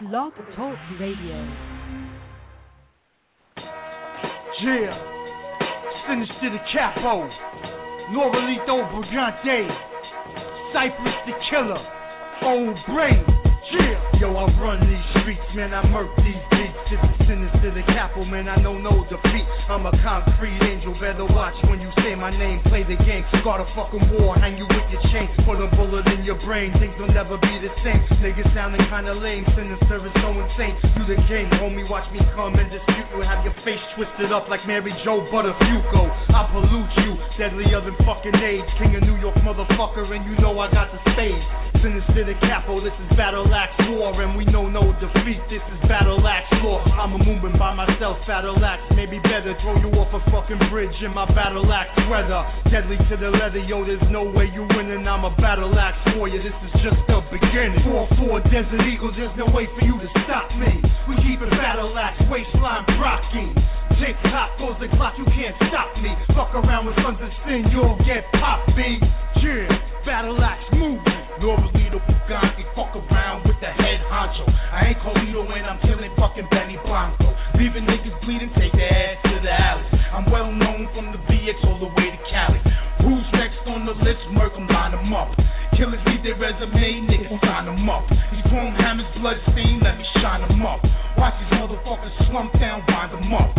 Blog Talk Radio. Yeah. Sinister the Capo. Norelito Brigante. Cypress the Killer. Old Brain. Yo, I run these streets, man. I murk these beats. It's a sinister the capo, man. I know no defeat. I'm a concrete angel. Better watch when you say my name. Play the game. Start a fucking war. Hang you with your chain. Put a bullet in your brain. Things will never be the same. Niggas sounding kinda lame. Sinister is so insane. You the king, homie. Watch me come and dispute you. Have your face twisted up like Mary Jo Buttafuoco. I pollute you. Deadlier than fucking AIDS. King of New York, motherfucker. And you know I got the spades. Sinister the capo. This is battle axe war. And we know no defeat. This is battle axe law. I'm a moving by myself. Battle axe. Maybe better throw you off a fucking bridge in my battle axe weather. Deadly to the leather, yo, there's no way you winning. I'm a battle axe you. This is just the beginning. 4-4 Desert Eagles, there's no way for you to stop me. We keep it battle axe, waistline rocking. Tick tock goes the clock, you can't stop me. Fuck around with sons of sin, you'll get popped, B. Yeah, battle axe moving. Norberlito Bugatti, fuck around with the head honcho. I ain't Colito and I'm killing fucking Benny Blanco. Leaving niggas bleeding, take their ass to the alley. I'm well known from the VX all the way to Cali. Who's next on the list? Merc 'em, line 'em up. Killers need their resume, niggas sign 'em up. These chrome hammers bloodstained, let me shine 'em up. Watch these motherfuckers slump down, wind 'em up.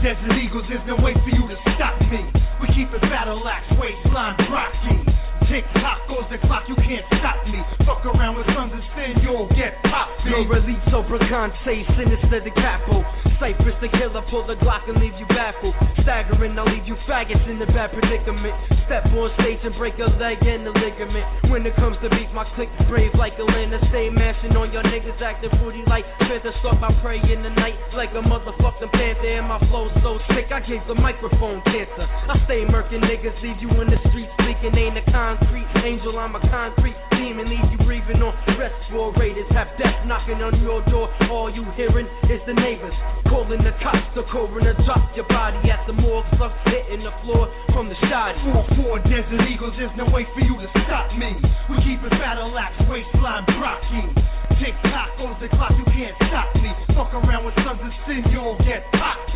Desert Eagles, there's no way for you to stop me. We keep it battle axe, waistline rocking. Tick tock goes the clock, you can't stop me. Fuck around with sons of sin, you'll get popped. B. Norelito Brigante, sinister the capo. Cypress the killer, pull the Glock and leave you baffled. Staggering, I'll leave you faggots in the bad predicament. Step on stage and break a leg and a ligament. When it comes to beats, my click brave like a Atlanta. Stay mashing on your niggas, acting fruity like Panther. Stalk my prey in the night like a motherfucking panther. And my flow's so sick, I gave the microphone cancer. I stay murking niggas, leave you in the streets leaking. Ain't a concrete angel, I'm a concrete demon. Leave you breathing on respirators. Have death knocking on your door. All you hearing is the neighbors calling the cops. The coroner drop your body at the morgue. Slugs hitting the floor from the shot. 4-4 Desert Eagles, there's no way for you to stop me. We keep it battle axe, waistline rocking. Tick tock goes the clock, you can't stop me. Fuck around with sons of sin, you'll get popped,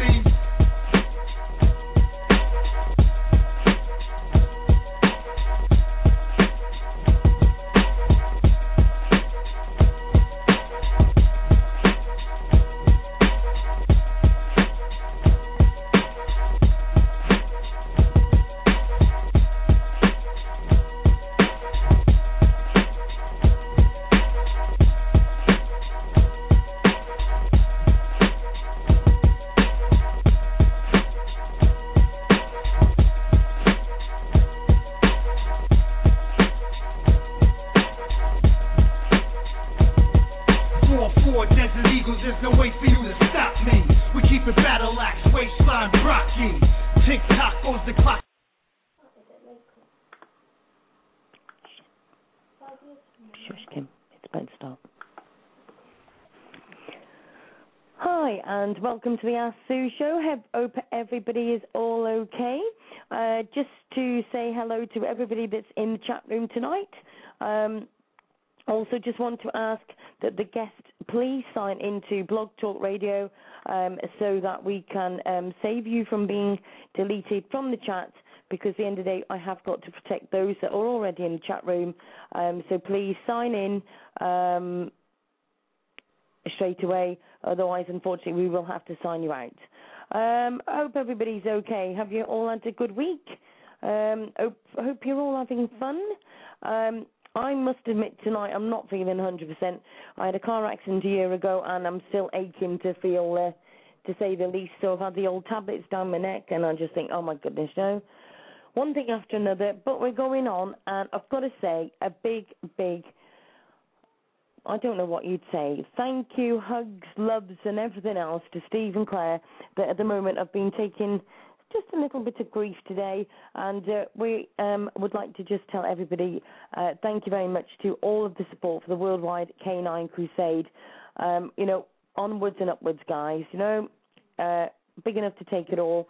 welcome to the Ask Sue Show. Hope- everybody is all okay. Uh, just to say hello to everybody that's in the chat room tonight. Um, also, just want to ask that the guest please sign into Blog Talk Radio um, so that we can um, save you from being deleted from the chat. Because at the end of the day, I have got to protect those that are already in the chat room. Um, so please sign in um, straight away. Otherwise, unfortunately, we will have to sign you out. Um, I hope everybody's okay. Have you all had a good week? Um, hope, hope you're all having fun. Um, I must admit tonight I'm not feeling 100%. I had a car accident a year ago and I'm still aching to feel, uh, to say the least. So I've had the old tablets down my neck and I just think, oh my goodness, no. One thing after another, but we're going on and I've got to say a big, big, I don't know what you'd say. Thank you, hugs, loves, and everything else to Steve and Claire that at the moment I've been taking just a little bit of grief today, and uh, we um, would like to just tell everybody uh, thank you very much to all of the support for the Worldwide Canine Crusade. Um, you know, onwards and upwards, guys. You know, uh, big enough to take it all.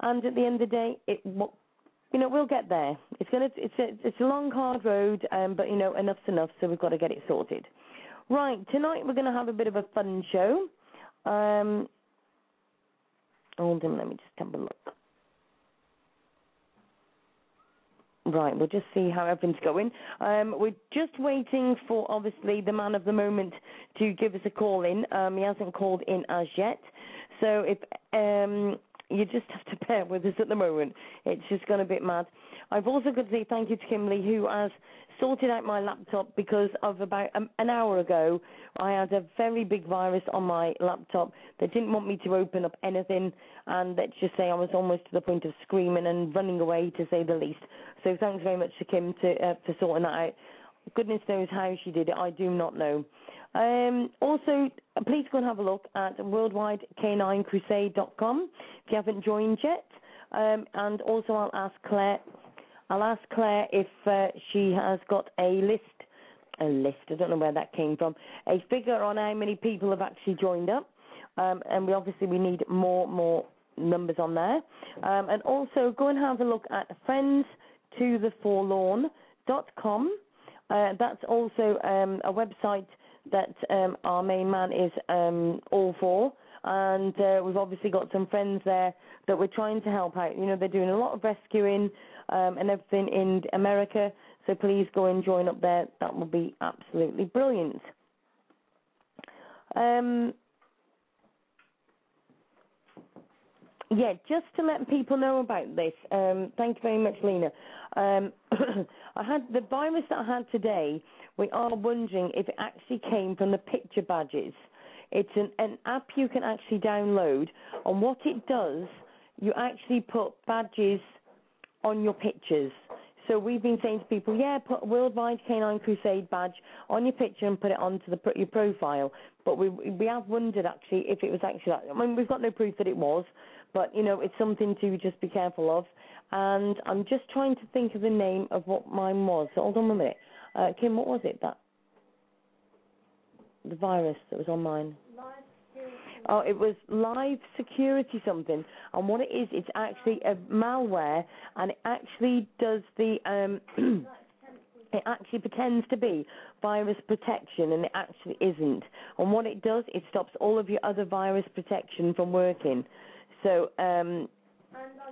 And at the end of the day, it you know we'll get there. It's gonna it's a it's a long hard road, um, but you know enough's enough, so we've got to get it sorted. Right, tonight we're gonna have a bit of a fun show. Um, hold on, let me just have a look. Right, we'll just see how everything's going. Um, we're just waiting for obviously the man of the moment to give us a call in. Um, he hasn't called in as yet, so if um, you just have to bear with us at the moment, it's just gone a bit mad. I've also got to say thank you to Kimberly who has sorted out my laptop because of about an hour ago I had a very big virus on my laptop that didn't want me to open up anything and let's just say I was almost to the point of screaming and running away to say the least. So thanks very much to Kim to, uh, for sorting that out. Goodness knows how she did it. I do not know. Um, also, please go and have a look at worldwidek9crusade.com if you haven't joined yet. Um, and also, I'll ask Claire. I'll ask Claire if uh, she has got a list. A list. I don't know where that came from. A figure on how many people have actually joined up. Um, and we obviously we need more more numbers on there. Um, and also go and have a look at friends to the forlorn.com. Uh, that's also um, a website that um, our main man is um, all for. And uh, we've obviously got some friends there that we're trying to help out. You know, they're doing a lot of rescuing um, and everything in America. So please go and join up there. That will be absolutely brilliant. Um, yeah, just to let people know about this. Um, thank you very much, Lena. Um, I had the virus that I had today. We are wondering if it actually came from the picture badges. It's an, an app you can actually download, and what it does, you actually put badges on your pictures. So we've been saying to people, yeah, put a Worldwide Canine Crusade badge on your picture and put it onto the, your profile. But we we have wondered actually if it was actually that. I mean, we've got no proof that it was, but you know, it's something to just be careful of. And I'm just trying to think of the name of what mine was. So hold on a minute, uh, Kim. What was it that the virus that was on mine? Oh, it was live security something, and what it is, it's actually a malware, and it actually does the um, it actually pretends to be virus protection, and it actually isn't. And what it does, it stops all of your other virus protection from working. So, um,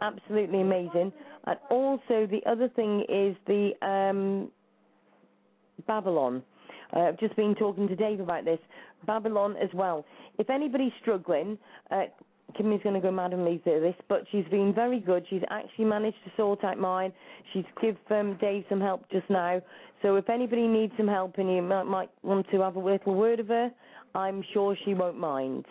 absolutely amazing. And also, the other thing is the um, Babylon. Uh, I've just been talking to Dave about this. Babylon as well. If anybody's struggling, uh, Kimmy's going to go mad and leave this, but she's been very good. She's actually managed to sort out mine. She's give um, Dave some help just now. So if anybody needs some help and you might, might want to have a little word of her, I'm sure she won't mind.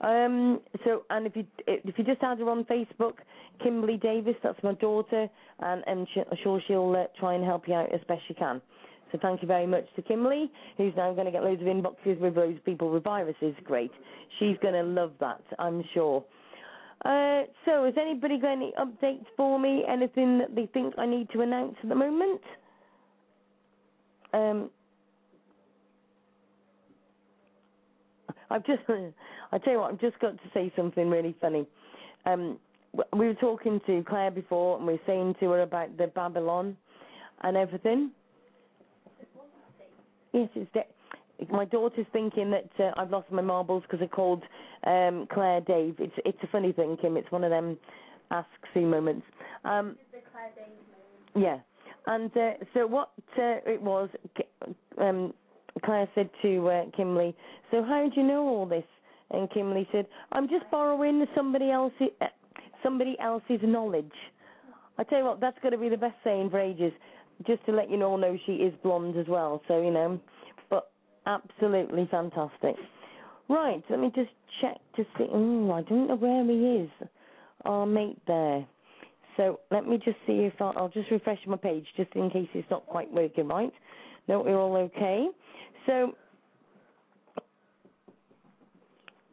Um, so, and if you if you just add her on Facebook, Kimberly Davis, that's my daughter, and, I'm sure she'll uh, try and help you out as best she can. So thank you very much to Kimberly, who's now going to get loads of inboxes with loads of people with viruses. Great. She's going to love that, I'm sure. Uh, so, has anybody got any updates for me? Anything that they think I need to announce at the moment? Um, I've just, I tell you what, I've just got to say something really funny. Um, we were talking to Claire before, and we were saying to her about the Babylon and everything. Yes, it's de- my daughter's thinking that uh, I've lost my marbles because I called um, Claire Dave. It's it's a funny thing, Kim. It's one of them Ask Sue moments. Um, the Claire Dave moment. yeah, and uh, so what uh, it was, um, Claire said to uh, Kimberly, "So how do you know all this?" And Kimberly said, "I'm just borrowing somebody else's uh, somebody else's knowledge." I tell you what, that's going to be the best saying for ages. Just to let you all know, she is blonde as well. So you know, but absolutely fantastic. Right, let me just check to see. Oh, I don't know where he is. Our mate there. So let me just see if I'll, I'll just refresh my page just in case it's not quite working right. No, we're all okay. So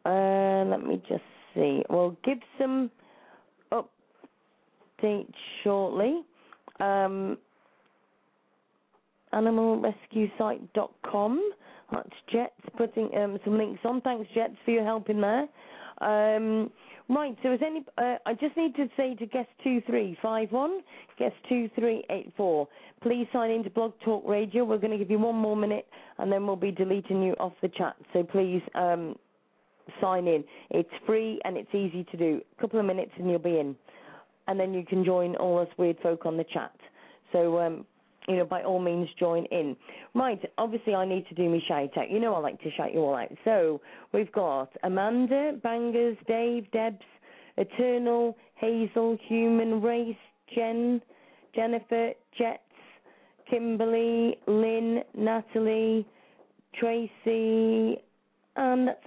uh, let me just see. We'll give some update shortly. Um, animalrescuesite.com. That's Jets putting um, some links on. Thanks, Jets, for your help in there. Um, Right, so is any? Uh, I just need to say to guest two three five one, guest two three eight four. Please sign into Blog Talk Radio. We're going to give you one more minute, and then we'll be deleting you off the chat. So please um, sign in. It's free and it's easy to do. A couple of minutes and you'll be in, and then you can join all us weird folk on the chat. So um, you know, by all means join in. Right, obviously I need to do me shout out. You know I like to shout you all out. So we've got Amanda, Bangers, Dave, Debs, Eternal, Hazel, Human Race, Jen, Jennifer, Jets, Kimberly, Lynn, Natalie, Tracy, and that's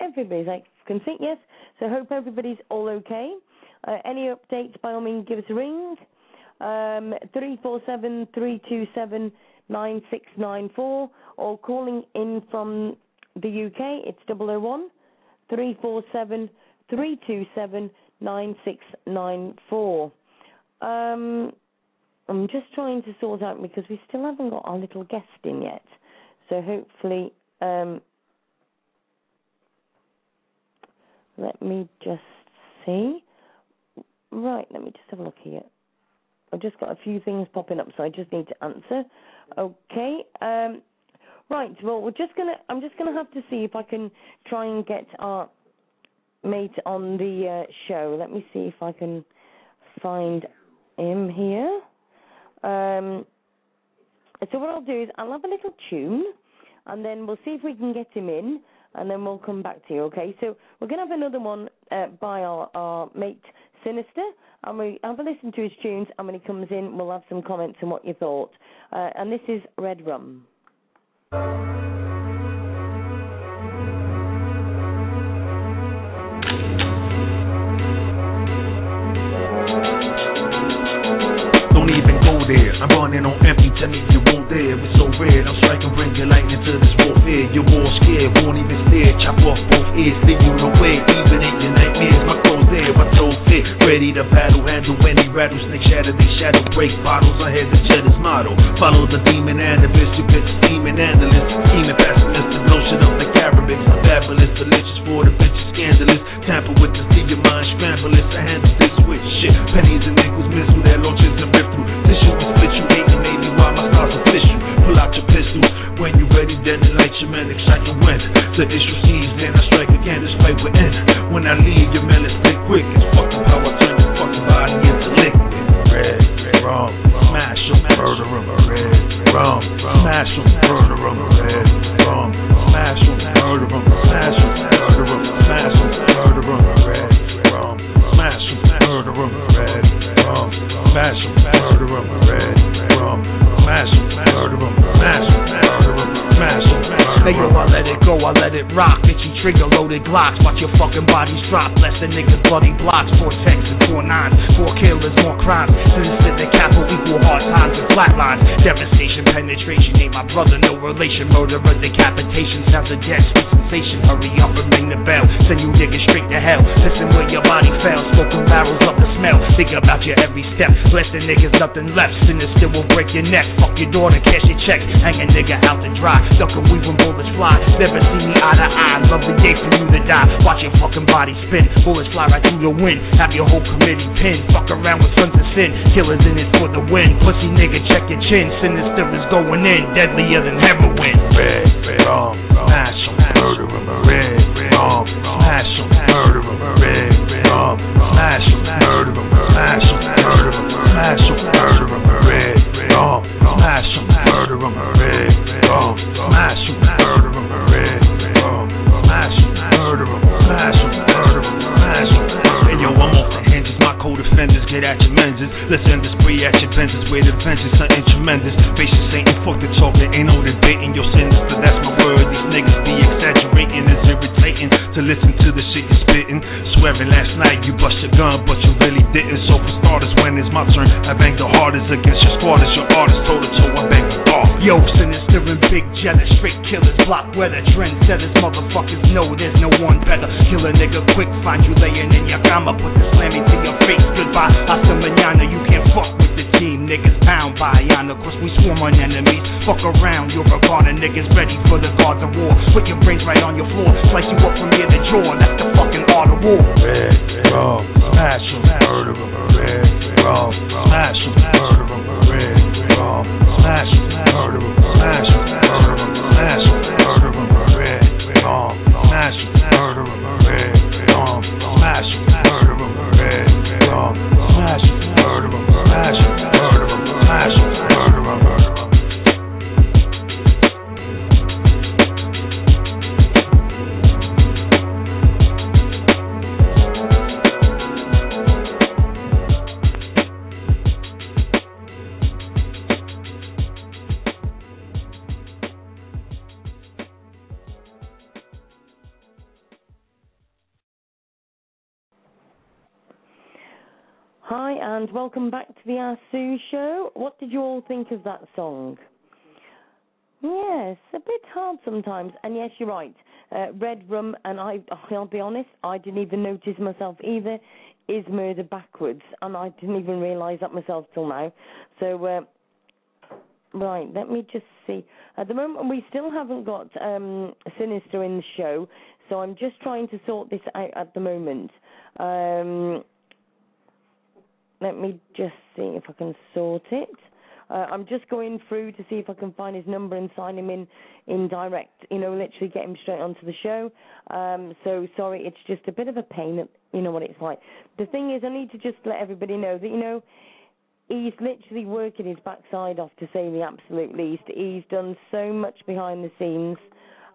everybody's I can see, yes. So hope everybody's all okay. Uh, any updates, by all means, give us a ring. Um, 347 327 9694 or calling in from the UK, it's 001 347 327 9694. Um, I'm just trying to sort out because we still haven't got our little guest in yet. So hopefully, um, let me just see. Right, let me just have a look here. I've just got a few things popping up, so I just need to answer. Okay. Um, right. Well, we're just gonna. I'm just gonna have to see if I can try and get our mate on the uh, show. Let me see if I can find him here. Um, so what I'll do is I'll have a little tune, and then we'll see if we can get him in, and then we'll come back to you. Okay. So we're gonna have another one uh, by our, our mate Sinister and we have a listen to his tunes, and when he comes in, we'll have some comments on what you thought. Uh, and this is Red Rum. Running on empty. Tell me you won't dare. It's so red. I'm striking, bring your lightning to this warfare. You're all scared, won't even stare. Chop off both ears, leave you nowhere. Even in your nightmares, my clothes there. My toes fit, ready to battle. Handle any rattlesnake shatter. They shadow break bottles. I had to check this motto. Follow the demon animus. You bitch demon analyst. demon pessimist. The notion of the Caribbean. Fabulous, delicious for the bitches. Scandalous. Tamper with the see your mind scramble. It's a handle this with shit. Pennies and nickels missile. That launches and rip through. The issue sees, then I strike again. This fight will end. When I leave, your man loaded glocks. Watch your fucking bodies drop. Less than niggas bloody blocks. Four texts and four nines. Four killers, more crimes. Sinister the capital equal hard times and flatlines. Devastation, penetration. Ain't my brother, no relation. Murderer, decapitation. Sounds of death, sweet sensation. Hurry up and ring the bell. Send you niggas straight to hell. Listen where your body fell. Smoking barrels up the smell. Think about your every step. Bless the niggas, nothing left. Sinister will break your neck. Fuck your daughter, cash your check. Hang a nigga out to dry. Duck and weave when bullets fly. Never see me eye to eye. Love the day for you to die. Watch your fucking body spin. Bullets fly right through the wind. Have your whole committee pinned. Fuck around with sons of sin. Killers in it for the win. Pussy nigga, check your chin. Sinister is going in. Deadlier than heroin. Red, rum, smash 'em, murder 'em. Red, smash 'em, murder 'em. Red, smash 'em, murder 'em. Smash 'em, murder 'em. Smash 'em, murder 'em. Red, smash 'em, murder 'em. Red, smash 'em, murder 'em. Red, rum, smash 'em, murder 'em. Smash 'em, murder 'em. Smash 'em, murder 'em. Hey yo, I'm off the hinges. My co-defenders get at your menses. Listen to spree at your benches. Where the vengeance something tremendous. Satan, fuck the talk. There ain't no debating. Your sinister, that's my word. These niggas be exaggerating. It's irritating to listen to the shit you're spitting. Swearing last night you bust your gun, but you really didn't. So for starters, when it's my turn, I bang the hardest against your squatters. Your artist toe to toe, I bang the off. Yo, sinister and big jealous, straight killers, block weather, trendsetters, motherfuckers know there's no one better. Kill a nigga quick, find you laying in your cama, put the slammy to your face, goodbye. Hasta mañana, you can't fuck niggas bound by honor, cause we swarm on enemies. Fuck around, you're a goner, niggas ready for the gods of war. Put your brains right on your floor, slice you up from ear to jaw, that's the fucking art of war. Red, rum, passion, murder, welcome back to the Ask Sue Show. What did you all think of that song? Yes, a bit hard sometimes. And yes, you're right. Uh, Red Rum, and I, I'll be honest, I didn't even notice myself either, is murder backwards. And I didn't even realise that myself till now. So, uh, right, let me just see. At the moment, we still haven't got um, Sinister in the show. So I'm just trying to sort this out at the moment. Um, let me just see if I can sort it. Uh, I'm just going through to see if I can find his number and sign him in in direct. You know, literally get him straight onto the show. Um, so sorry, it's just a bit of a pain. You know what it's like. The thing is, I need to just let everybody know that you know he's literally working his backside off to say the absolute least. He's done so much behind the scenes,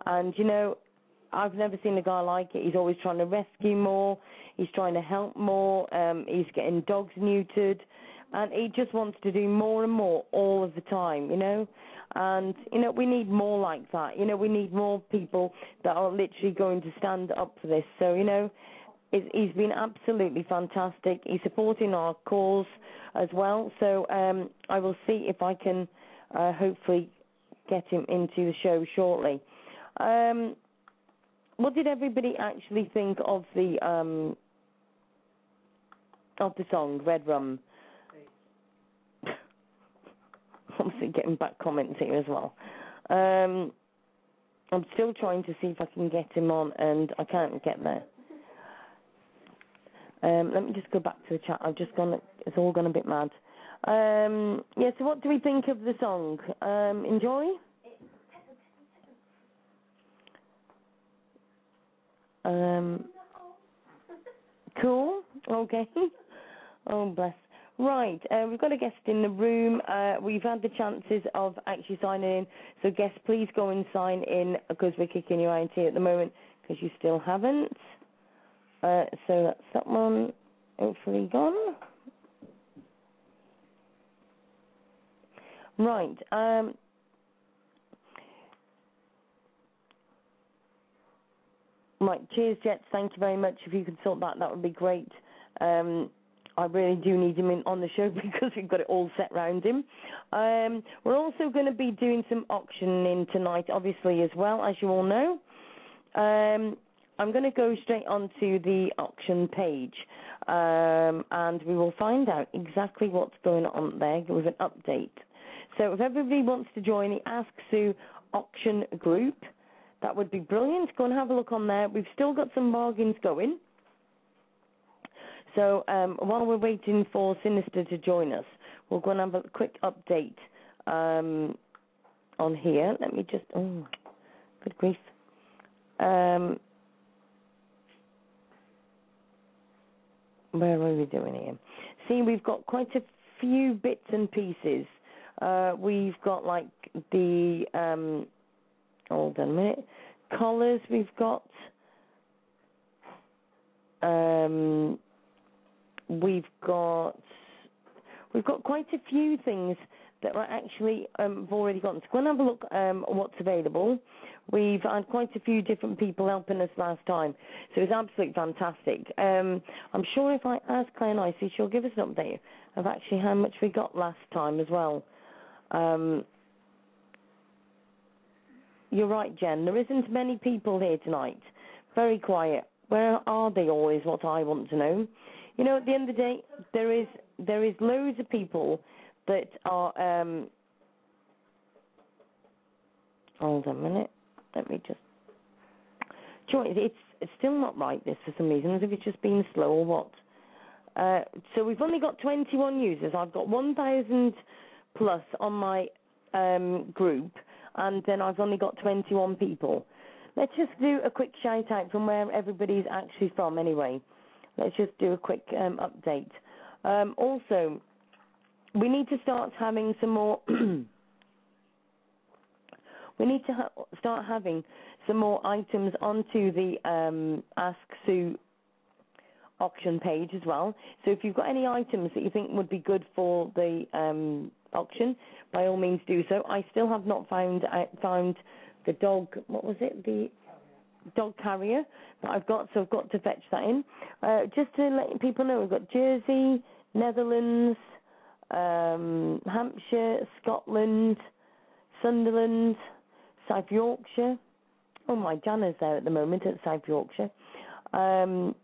and you know, I've never seen a guy like it. He's always trying to rescue more. He's trying to help more. Um, he's getting dogs neutered, and he just wants to do more and more all of the time. You know, and you know we need more like that. You know, we need more people that are literally going to stand up for this. So you know, he's, been absolutely fantastic. He's supporting our cause as well. So um, I will see if I can uh, hopefully get him into the show shortly. Um, what did everybody actually think of the um of the song Red Rum? Obviously, getting back comments here as well. Um, I'm still trying to see if I can get him on, and I can't get there. Um, let me just go back to the chat. I've just gone. It's all gone a bit mad. Um, yeah. So, what do we think of the song? Um, enjoy. Um, cool. Okay. Oh, bless. Right, uh, we've got a guest in the room. Uh, we've had the chances of actually signing in. So, guests, please go and sign in because we're kicking you out here at the moment because you still haven't. Uh, so that's that one hopefully gone. Right. Um, Right, cheers, Jets. Thank you very much. If you could sort that, that would be great. Um, I really do need him in on the show because we've got it all set round him. Um, we're also going to be doing some auctioning tonight, obviously, as well, as you all know. Um, I'm going to go straight onto the auction page um, and we will find out exactly what's going on there with an update. So if everybody wants to join the Ask Sue auction group, that would be brilliant. Go and have a look on there. We've still got some bargains going. So um, while we're waiting for Sinister to join us, we're going to have a quick update um, on here. Let me just. Oh, good grief. Um, where are we doing here? See, we've got quite a few bits and pieces. Uh, we've got like the um, hold on a minute. Collars we've got. Um, we've got we've got quite a few things that are actually um, have already gotten. So go and have a look um, what's available. We've had quite a few different people helping us last time, so it's absolutely fantastic. Um, I'm sure if I ask Claire Nicey, she'll give us an update of actually how much we got last time as well. Um, you're right, Jen. There isn't many people here tonight. Very quiet. Where are they all? Is what I want to know. You know, at the end of the day, there is there is loads of people that are. Um, hold on a minute. Let me just. Do you know it's it's still not right. This for some reason, as if it's just been slow or what. Uh, so we've only got 21 users. I've got 1,000 plus on my um, group, and then I've only got 21 people. Let's just do a quick shout out from where everybody's actually from, anyway. Let's just do a quick um, update. Um, also, we need to start having some more. we need to ha- start having some more items onto the um, Ask Sue auction page as well. So if you've got any items that you think would be good for the um, auction, by all means do so. I still have not found I found the dog. What was it? The dog carrier that I've got, so I've got to fetch that in. Uh, just to let people know, we've got Jersey, Netherlands, um, Hampshire, Scotland, Sunderland, South Yorkshire. Oh my, Jana's there at the moment at South Yorkshire. Um,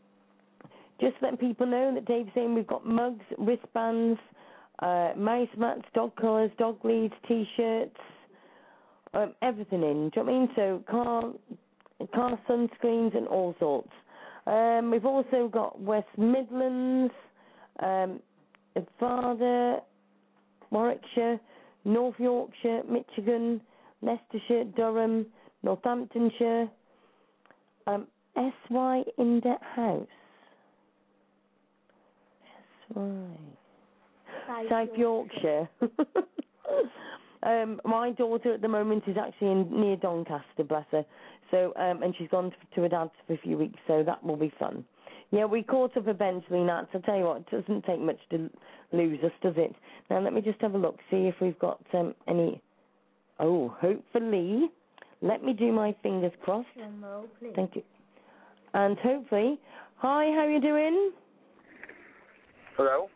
just letting people know that Dave's saying we've got mugs, wristbands, uh, mouse mats, dog collars, dog leads, t-shirts, um, everything in. Do you know what I mean? So car, car sunscreens and all sorts. Um, we've also got West Midlands, um, Varda, Warwickshire, North Yorkshire, Michigan, Leicestershire, Durham, Northamptonshire, um, SY Indet House. SY. South Yorkshire. um, my daughter at the moment is actually in near Doncaster, bless her. So, um, and she's gone to her dad's for a few weeks, so that will be fun. Yeah, we caught up eventually, Nats. I'll tell you what, it doesn't take much to lose us, does it? Now, let me just have a look, see if we've got um, any. Oh, hopefully. Let me do my fingers crossed. Thank you. And hopefully. Hi, how are you doing? Hello?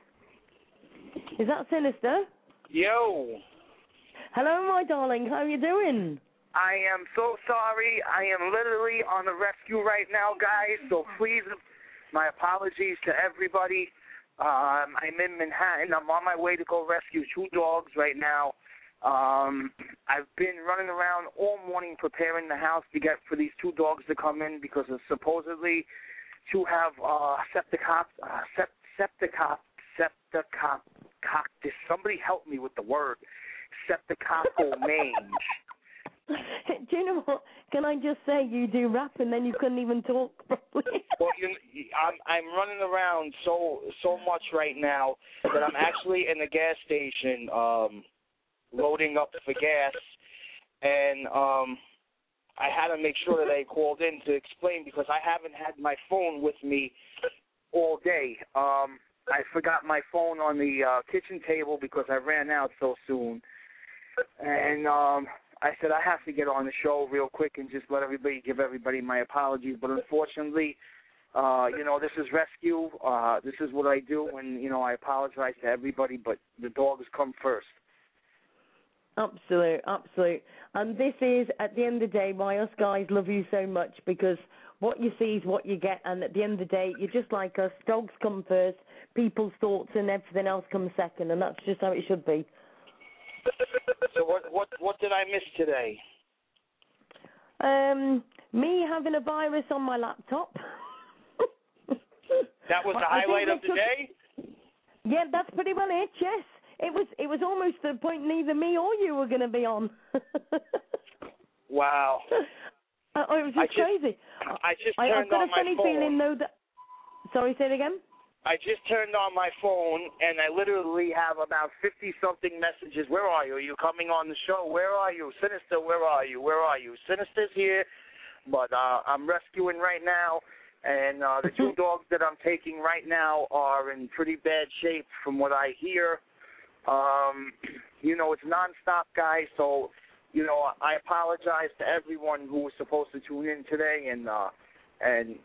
Is that Sinister? Yo! Hello, my darling. How are you doing? I am so sorry. I am literally on the rescue right now, guys. So please, my apologies to everybody. Um, I'm in Manhattan. I'm on my way to go rescue two dogs right now. Um, I've been running around all morning preparing the house to get for these two dogs to come in because of supposedly to have uh, septicop, uh, sept, septicop, septicop. Somebody help me with the word septicopal mange. do you know what? Can I just say you do rap and then you couldn't even talk properly? well, you, I'm I'm running around so so much right now that I'm actually in the gas station um loading up for gas, and um I had to make sure that I called in to explain because I haven't had my phone with me all day. Um I forgot my phone on the uh kitchen table because I ran out so soon. And um I said I have to get on the show real quick and just let everybody give everybody my apologies. But unfortunately, uh, you know, this is rescue. Uh, this is what I do, and you know, I apologize to everybody, but the dogs come first. Absolute, absolute. And this is, at the end of the day, why us guys love you so much because what you see is what you get, and at the end of the day, you're just like us. Dogs come first, people's thoughts, and everything else comes second, and that's just how it should be. So what what what did I miss today? Um, me having a virus on my laptop. that was the highlight of the took- day. Yeah, that's pretty well it. Yes, it was. It was almost the point neither me or you were going to be on. Wow. Uh, oh, it was I just, just crazy. I just I, turned I've got on a my funny phone. feeling though that. Sorry, say it again. I just turned on my phone and I literally have about fifty something messages. Where are you? Are you coming on the show? Where are you? Sinister, where are you? Where are you? Sinister's here, but uh I'm rescuing right now and uh the two dogs that I'm taking right now are in pretty bad shape from what I hear. Um you know, it's nonstop guys, so you know, I apologize to everyone who was supposed to tune in today and uh and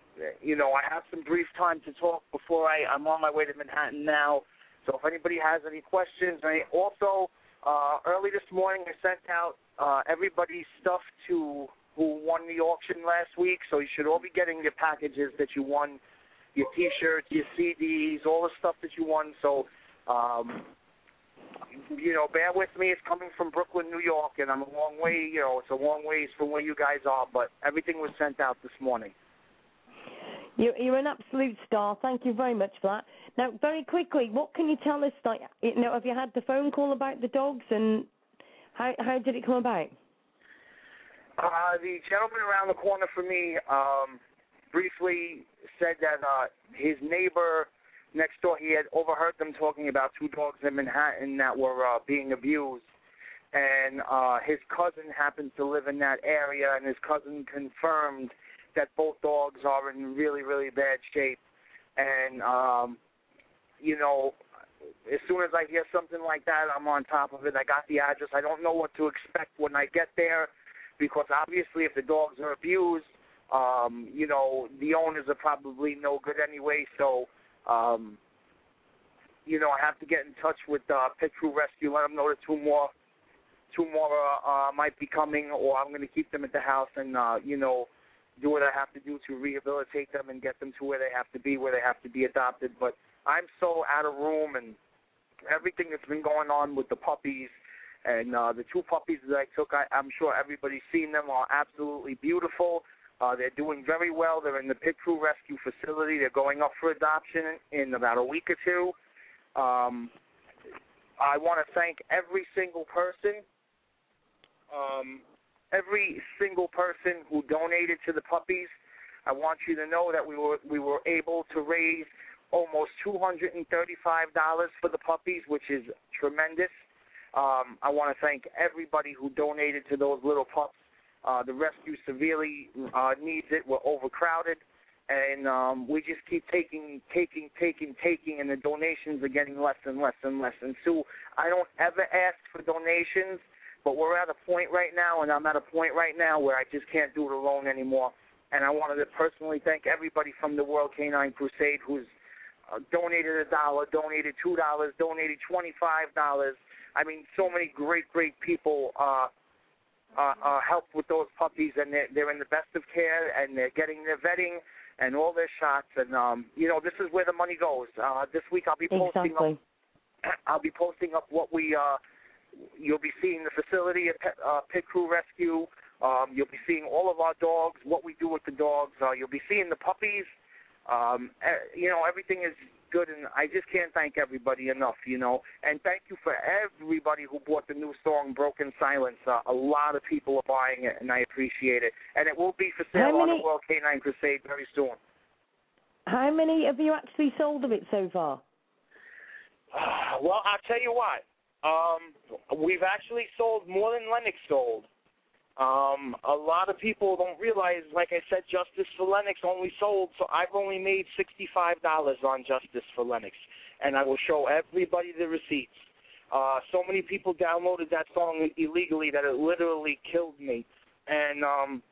you know I have some brief time to talk before I I'm on my way to Manhattan now. So if anybody has any questions, I also uh, early this morning I sent out uh, everybody's stuff to who won the auction last week. So you should all be getting your packages that you won, your T-shirts, your CDs, all the stuff that you won. So um, you know, bear with me. It's coming from Brooklyn, New York, and I'm a long way. You know, it's a long ways from where you guys are, but everything was sent out this morning. You're, an absolute star. Thank you very much for that. Now, very quickly, what can you tell us? Like, you know, have you had the phone call about the dogs, and how how did it come about? Uh, the gentleman around the corner from me um, briefly said that uh, his neighbor next door, he had overheard them talking about two dogs in Manhattan that were uh, being abused. And uh, his cousin happens to live in that area, and his cousin confirmed that both dogs are in really, really bad shape. And, um, you know, as soon as I hear something like that, I'm on top of it. I got the address. I don't know what to expect when I get there because obviously if the dogs are abused, um, you know, the owners are probably no good anyway. So, um, you know, I have to get in touch with uh, Pit Crew Rescue, let them know that two more, two more uh, might be coming, or I'm going to keep them at the house and, uh, you know, do what I have to do to rehabilitate them and get them to where they have to be, where they have to be adopted. But I'm so out of room and everything that's been going on with the puppies and uh, the two puppies that I took, I, I'm sure everybody's seen them, are absolutely beautiful. Uh, they're doing very well. They're in the Pit Crew Rescue Facility. They're going up for adoption in about a week or two. Um, I want to thank every single person, um, every single person who donated to the puppies. I want you to know that we were we were able to raise almost two hundred and thirty-five dollars for the puppies, which is tremendous. Um, I want to thank everybody who donated to those little pups. Uh, the rescue severely uh, needs it. We're overcrowded, and um, we just keep taking, taking, taking, taking, and the donations are getting less and less and less. And Sue, I don't ever ask for donations, but we're at a point right now, and I'm at a point right now where I just can't do it alone anymore. And I wanted to personally thank everybody from the World Canine Crusade who's uh, donated a dollar, donated two dollars, donated twenty-five dollars I mean, so many great, great people uh, uh, uh, help with those puppies, and they're, they're in the best of care, and they're getting their vetting and all their shots. And um, you know, this is where the money goes. Uh, this week, I'll be posting exactly. up. I'll be posting up what we. Uh, you'll be seeing the facility at Pet, uh, Pit Crew Rescue. Um, you'll be seeing all of our dogs, what we do with the dogs. Uh, you'll be seeing the puppies. Um, you know, everything is good, and I just can't thank everybody enough, you know. And thank you for everybody who bought the new song "Broken Silence." Uh, a lot of people are buying it, and I appreciate it. And it will be for sale How on the World Canine Crusade very soon. How many have you actually sold of it so far? well, I'll tell you what. Um, we've actually sold more than Lennox sold. Um, a lot of people don't realize, like I said, Justice for Lennox only sold, so I've only made sixty-five dollars on Justice for Lennox, and I will show everybody the receipts. Uh, so many people downloaded that song illegally that it literally killed me, and um,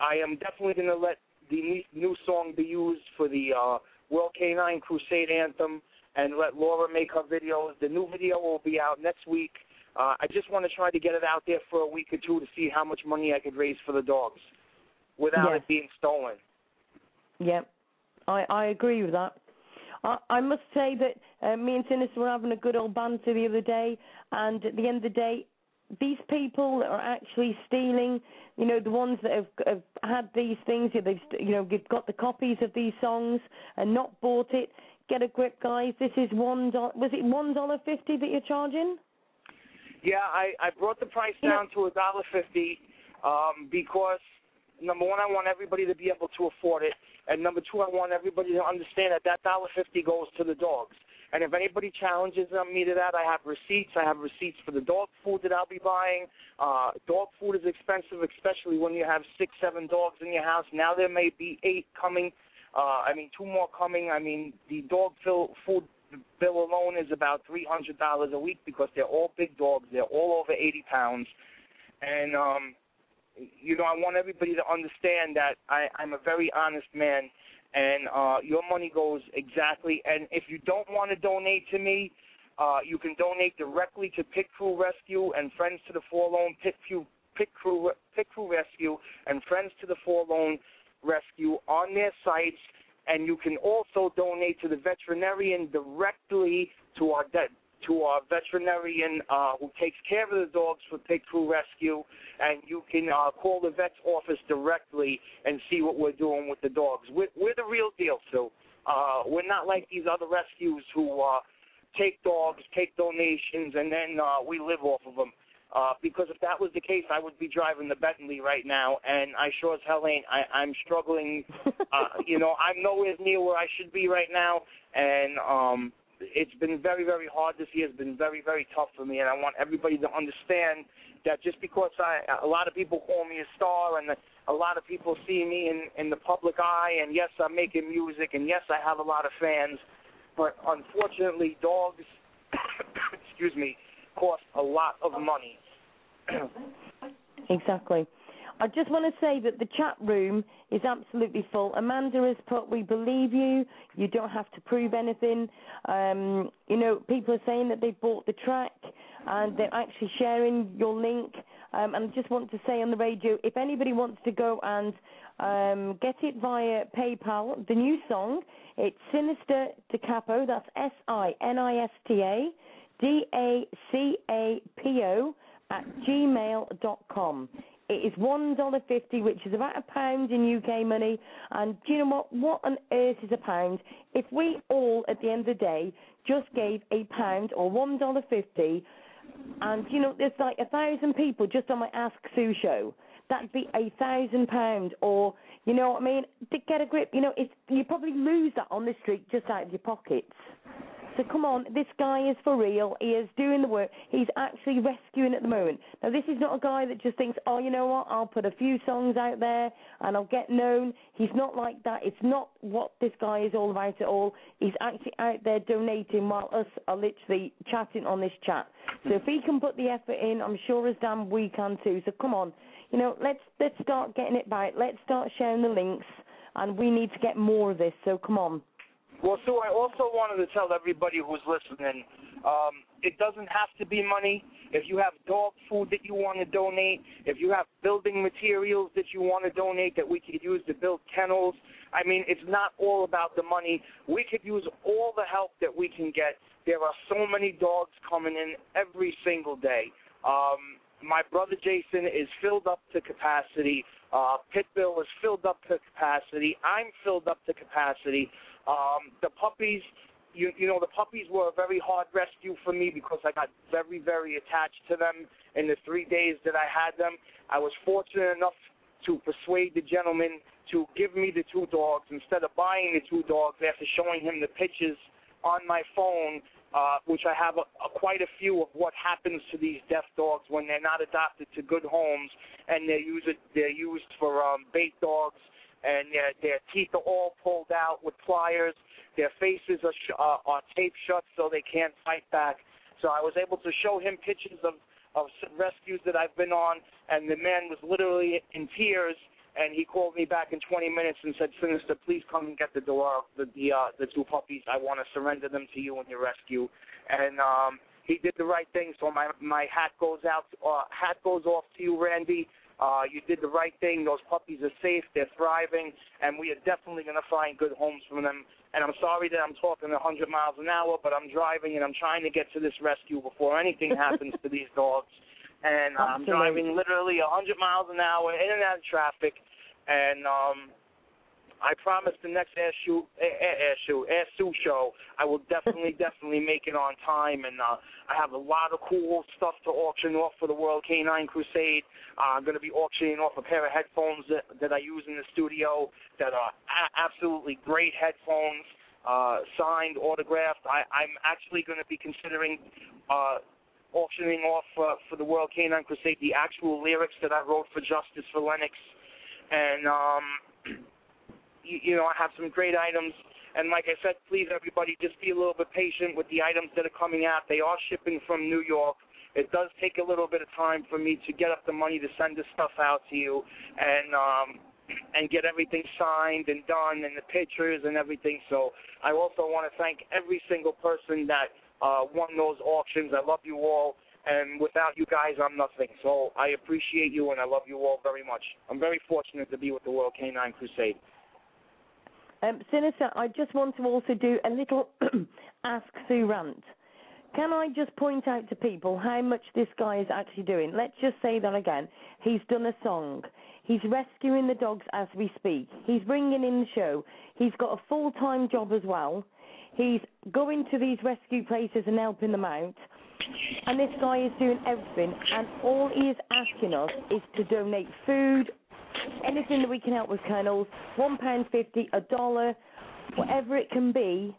I am definitely going to let the new- new song be used for the uh, World Canine Crusade anthem, and let Laura make her videos. The new video will be out next week. Uh, I just want to try to get it out there for a week or two to see how much money I could raise for the dogs without Yes. it being stolen. Yep, I I agree with that. I, I must say that uh, me and Sinister were having a good old banter the other day, and at the end of the day, these people that are actually stealing, you know, the ones that have, have had these things, they've you know they've got the copies of these songs and not bought it. Get a grip, guys. This is one dollar. Was it one dollar fifty that you're charging? Yeah, I, I brought the price Yeah. down to a dollar fifty um, because number one, I want everybody to be able to afford it, and number two, I want everybody to understand that that dollar fifty goes to the dogs. And if anybody challenges me to that, I have receipts. I have receipts for the dog food that I'll be buying. Uh, dog food is expensive, especially when you have six, seven dogs in your house. Now there may be eight coming. Uh, I mean, two more coming. I mean, the dog fill, food bill alone is about three hundred dollars a week because they're all big dogs. They're all over eighty pounds, and um, you know, I want everybody to understand that I, I'm a very honest man, and uh, your money goes exactly. And if you don't want to donate to me, uh, you can donate directly to Pit Crew Rescue and Friends to the Forlorn Pit Crew, Pit Crew, Pit Crew Rescue and Friends to the Forlorn Rescue on their sites. And you can also donate to the veterinarian directly to our de- to our veterinarian uh, who takes care of the dogs for Pit Crew Rescue, and you can uh, call the vet's office directly and see what we're doing with the dogs. We're, we're the real deal, Sue. Uh, we're not like these other rescues who uh, take dogs, take donations, and then uh, we live off of them. Uh, because if that was the case, I would be driving the Bentley right now, and I sure as hell ain't. I, I'm struggling. uh, you know, I'm nowhere near where I should be right now, and um, it's been very, very hard this year. It's been very, very tough for me, and I want everybody to understand that just because I, a lot of people call me a star, and a lot of people see me in in the public eye, and yes, I'm making music, and yes, I have a lot of fans, but unfortunately, dogs, excuse me, cost a lot of money. exactly. I just want to say that the chat room is absolutely full. Amanda has put, "We believe you. You don't have to prove anything." Um, you know, people are saying that they bought the track and they're actually sharing your link. Um, and I just want to say on the radio, if anybody wants to go and um, get it via PayPal, the new song, it's Sinista Da Capo. That's S I N I S T A D A C A P O at gmail.com. It is one dollar fifty, which is about a pound in UK money. And do you know what? What on earth is a pound? If we all, at the end of the day, just gave a pound or one dollar fifty, and you know, there's like a thousand people just on my Ask Sue show. That'd be a thousand pound, or you know what I mean? To get a grip, you know, it's you probably lose that on the street just out of your pockets. So come on, this guy is for real. He is doing the work. He's actually rescuing at the moment. Now, this is not a guy that just thinks, oh, you know what, I'll put a few songs out there and I'll get known. He's not like that. It's not what this guy is all about at all. He's actually out there donating while us are literally chatting on this chat. So if he can put the effort in, I'm sure as damn we can too. So come on, you know, let's let's start getting it right. Let's start sharing the links, and we need to get more of this. So come on. Well, Sue, I also wanted to tell everybody who's listening, um, it doesn't have to be money. If you have dog food that you want to donate, if you have building materials that you want to donate that we could use to build kennels, I mean, it's not all about the money. We could use all the help that we can get. There are so many dogs coming in every single day. Um, my brother Jason is filled up to capacity. Uh, Pitbill is filled up to capacity. I'm filled up to capacity. Um, the puppies, you, you know, the puppies were a very hard rescue for me because I got very, very attached to them in the three days that I had them. I was fortunate enough to persuade the gentleman to give me the two dogs instead of buying the two dogs after showing him the pictures on my phone, uh, which I have a, a, quite a few of what happens to these deaf dogs when they're not adopted to good homes and they're used they're used for um, bait dogs and their, their teeth are all pulled out with pliers. Their faces are, sh- uh, are taped shut so they can't fight back. So I was able to show him pictures of of rescues that I've been on, and the man was literally in tears. And he called me back in 20 minutes and said, "Sinista, please come and get the door, the the uh, the two puppies. I want to surrender them to you and your rescue." And um, he did the right thing. So my my hat goes out. Uh, hat goes off to you, Randy. Uh, you did the right thing. Those puppies are safe. They're thriving, and we are definitely going to find good homes for them. And I'm sorry that I'm talking 100 miles an hour, but I'm driving and I'm trying to get to this rescue before anything happens to these dogs. And uh, I'm driving literally 100 miles an hour in and out of traffic, and um, I promise the next Air, Shoe, Air show, I will definitely, definitely make it on time. And uh, I have a lot of cool stuff to auction off for the World Canine Crusade. Uh, I'm going to be auctioning off a pair of headphones that, that I use in the studio that are a- absolutely great headphones, uh, signed, autographed. I, I'm actually going to be considering uh, auctioning off uh, for the World Canine Crusade the actual lyrics that I wrote for Justice for Lennox. And um, you, you know, I have some great items. And like I said, please everybody, just be a little bit patient with the items that are coming out. They are shipping from New York. It does take a little bit of time for me to get up the money to send this stuff out to you, and um, and get everything signed and done, and the pictures and everything. So I also want to thank every single person that uh, won those auctions. I love you all and without you guys, I'm nothing. So I appreciate you, and I love you all very much. I'm very fortunate to be with the World Canine Crusade. Um, Sinista, I just want to also do a little Ask Sue rant. can I just point out to people how much this guy is actually doing? Let's just say that again. He's done a song. He's rescuing the dogs as we speak. He's bringing in the show. He's got a full time job as well. He's going to these rescue places and helping them out. And this guy is doing everything. And all he is asking us is to donate food, anything that we can help with kennels, £1.50, a dollar, whatever it can be.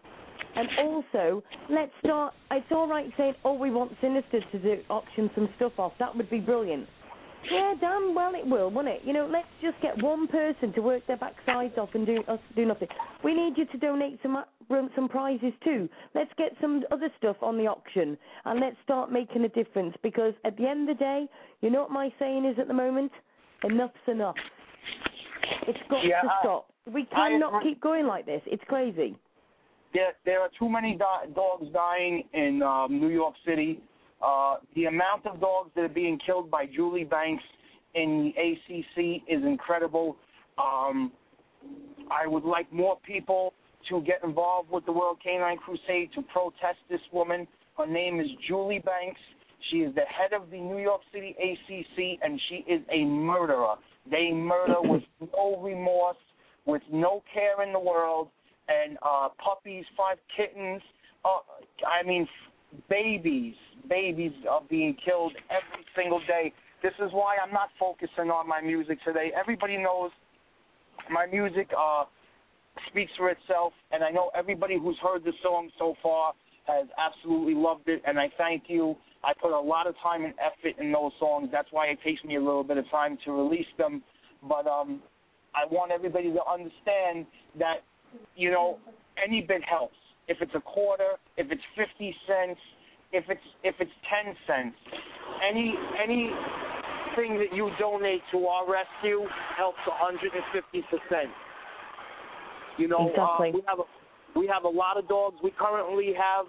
And also, let's start. It's all right saying, "Oh, we want Sinista to do auction some stuff off." That would be brilliant. Yeah, damn well it will, won't it? You know, let's just get one person to work their backsides off and do us do nothing. We need you to donate some uh, some prizes too. Let's get some other stuff on the auction and let's start making a difference. Because at the end of the day, you know what my saying is at the moment? Enough's enough. It's got Yeah, to stop. We I cannot keep going like this. It's crazy. there there are too many do- dogs dying in um, New York City. Uh, the amount of dogs that are being killed by Julie Banks in the ACC is incredible. Um, I would like more people to get involved with the World Canine Crusade to protest this woman. Her name is Julie Banks. She is the head of the New York City ACC, and she is a murderer. They murder with no remorse, with no care in the world, and uh, puppies, five kittens. Uh, I mean, babies, babies are being killed every single day. This is why I'm not focusing on my music today. Everybody knows my music uh, speaks for itself, and I know everybody who's heard the song so far has absolutely loved it, and I thank you. I put a lot of time and effort in those songs. That's why it takes me a little bit of time to release them. But um, I want everybody to understand that, you know, any bit helps. If it's a quarter, if it's fifty cents, if it's if it's ten cents, any anything that you donate to our rescue helps a hundred and fifty percent. You know, Exactly. uh, we have a we have a lot of dogs. We currently have.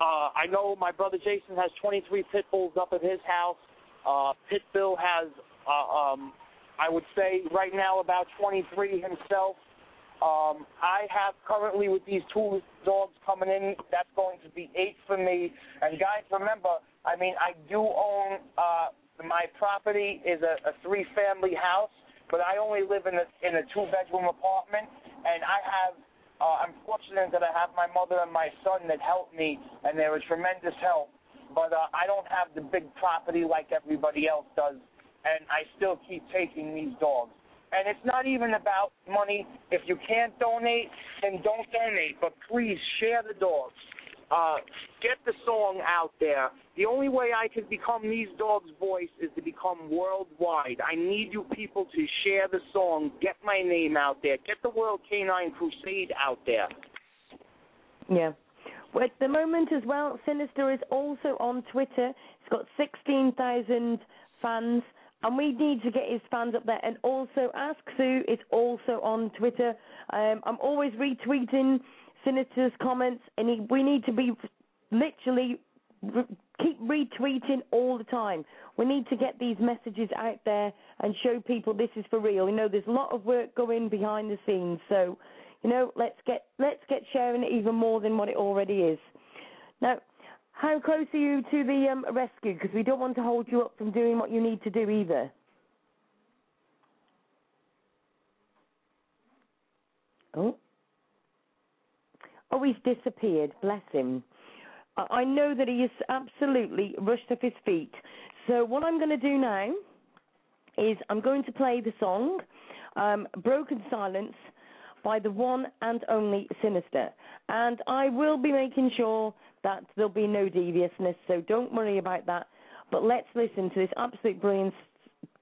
Uh, I know my brother Jason has 23 pit bulls up at his house. Uh, Pit has, uh, um, I would say, right now about 23 himself. Um, I have currently with these two dogs coming in, that's going to be eight for me. And guys, remember, I mean, I do own uh, my property is a, a three-family house, but I only live in a in a two-bedroom apartment, and I have. Uh, I'm fortunate that I have my mother and my son that help me, and they're a tremendous help. But uh, I don't have the big property like everybody else does, and I still keep taking these dogs. And it's not even about money. If you can't donate, then don't donate. But please share the dogs. Uh, get the song out there. The only way I can become these dogs' voice is to become worldwide. I need you people to share the song, get my name out there, get the World Canine Crusade out there. Yeah. Well, at the moment as well, Sinista is also on Twitter. He's got 16,000 fans, and we need to get his fans up there. And also, Ask Sue is also on Twitter. Um, I'm always retweeting Sinista's comments, and we need to be literally re- keep retweeting all the time. We need to get these messages out there and show people this is for real. You know, there's a lot of work going behind the scenes, so you know, let's get let's get sharing it even more than what it already is. Now, how close are you to the um, rescue? Because we don't want to hold you up from doing what you need to do either. Oh. Oh, he's disappeared. Bless him. I know that he is absolutely rushed off his feet. So what I'm going to do now is I'm going to play the song um, "Broken Silence" by the one and only Sinista, and I will be making sure that there'll be no deviousness. So don't worry about that. But let's listen to this absolute brilliant,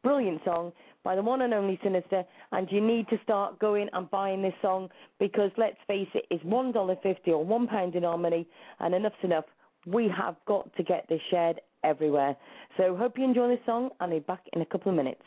brilliant song by the one and only Sinista. And you need to start going and buying this song because let's face it, it's one dollar fifty or one pound in our money, and enough's enough. We have got to get this shared everywhere. So hope you enjoy this song, and I'll be back in a couple of minutes.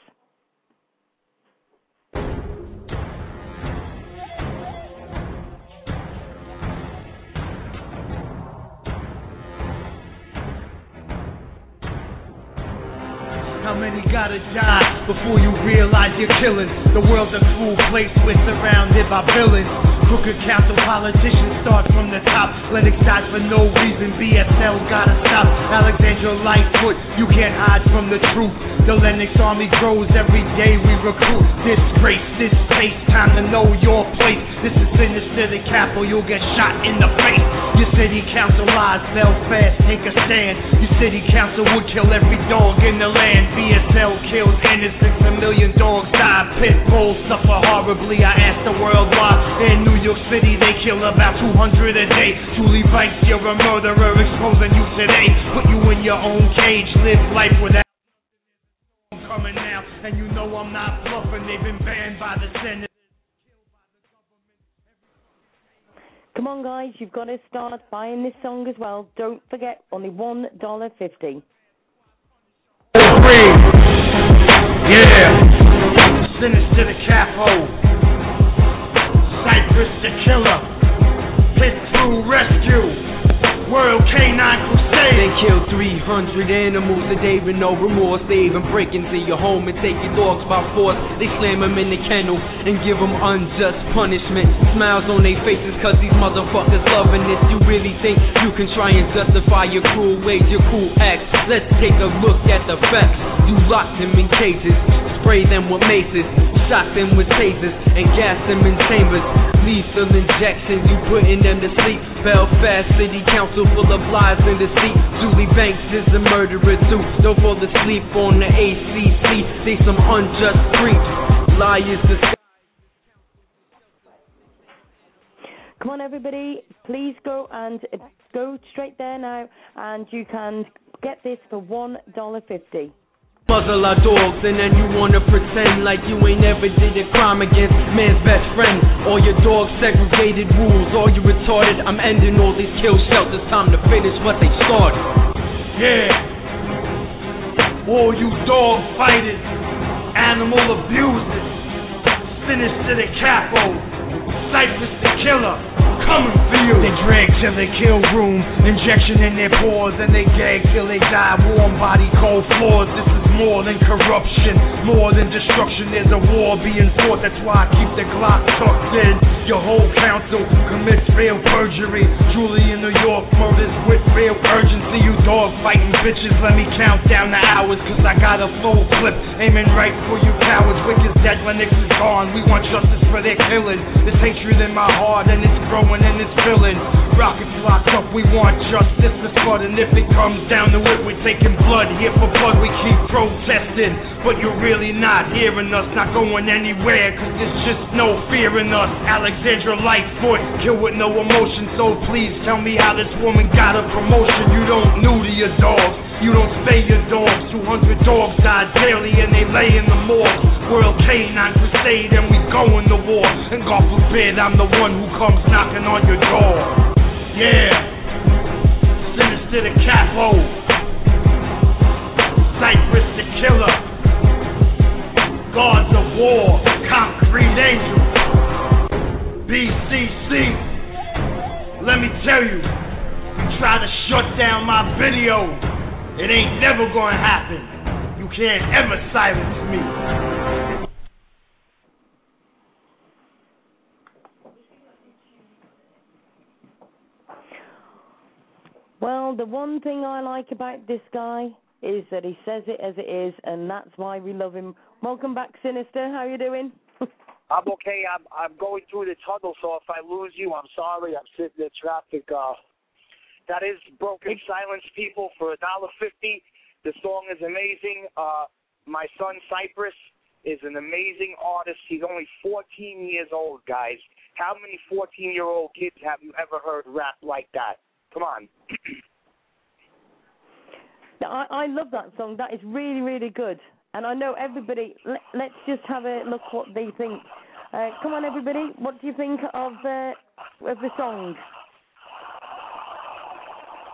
How many gotta die before you realize you're killing? The world's a cruel place, we're surrounded by villains. Crooked council politicians start from the top. Lennox dies for no reason. BSL gotta stop. Alexandra Lightfoot, you can't hide from the truth. The Lennox army grows every day. We recruit. Disgrace, this space. Time to know your place. This is sinister the city capital. You'll get shot in the face. Your city council lies fell fast. Take a stand. Your city council would kill every dog in the land. BSL kills innocents. A million dogs die. Pit bulls suffer horribly. I ask the world why. In New York City, they kill about 200 a day. Julie you're a murderer, exposing you today. Put you in your own cage, live life without coming out. And you know I'm not bluffing, they've been banned by the Senate. Come on, guys, you've got to start buying this song as well. Don't forget, only one dollar fifty. Yeah. Sinista Da Capo. Cypress the killer. Pit Crew rescue. World K9 Crusade. They kill 300 animals a day with no remorse. They even break into your home and take your dogs by force. They slam them in the kennel and give them unjust punishment. Smiles on their faces cause these motherfuckers loving this. You really think you can try and justify your cruel ways, your cruel acts? Let's take a look at the facts. You locked them in cages, spray them with maces, shot them with tasers, and gas them in chambers. Lethal injections, you putting them to sleep. Belfast City Council full of lies and deceit. Julie Banks is a murderer too. Don't fall asleep on the ACC. They some unjust creeps. Liars disguised. Come on, everybody, please go and go straight there now, and you can get this for one dollar fifty. Muzzle our dogs and then you wanna pretend like you ain't ever did a crime against man's best friend. All your dogs segregated rules, all you retarded. I'm ending all these kill shelters, time to finish what they started. Yeah. All you dog fighters, animal abusers, sinista da capo, Cypress the killer, They drag to the kill room, injection in their pores and they gag till they die. Warm body, cold floors. This is more than corruption, more than destruction. There's a war being fought. That's why I keep the Glock tucked in. Your whole council commits real perjury. Julie in New York murders with real urgency. You dog fighting bitches, let me count down the hours, cause I got a full clip aiming right for you cowards. Wick is dead, Lennox is gone. We want justice for their killing. This hatred in my heart, and it's growing and it's filling. Rockets locked up, we want justice for Spud, and if it comes down to it, we're taking blood. Here for blood, we keep protesting. But you're really not hearing us, not going anywhere, cause there's just no fear in us. Alexandra Lightfoot, kill with no emotion, so please tell me how this woman got a promotion. You don't new to your dogs. You don't spay your dogs. 200 dogs die daily and they lay in the morgue. World K9 crusade and we going to war. And God forbid I'm the one who comes knocking on your door. Yeah. Sinista Da Capo. Cypress the killer. Gods of war. Concrete angel. BCC. Let me tell you, you. Try to shut down my video. It ain't never gonna happen. You can't ever silence me. Well, the one thing I like about this guy is that he says it as it is, and that's why we love him. Welcome back, Sinista. How you doing? I'm okay. I'm I'm going through the tunnel, so if I lose you, I'm sorry. I'm sitting in traffic. Uh, that is Broken Silence, people, for a dollar fifty. The song is amazing. Uh, my son Cypress is an amazing artist. He's only 14 years old, guys. How many 14 year old kids have you ever heard rap like that? Come on. I, I love that song. That is really, really good. And I know everybody. Let, let's just have a look what they think. Uh, come on, everybody. What do you think of uh, of the song?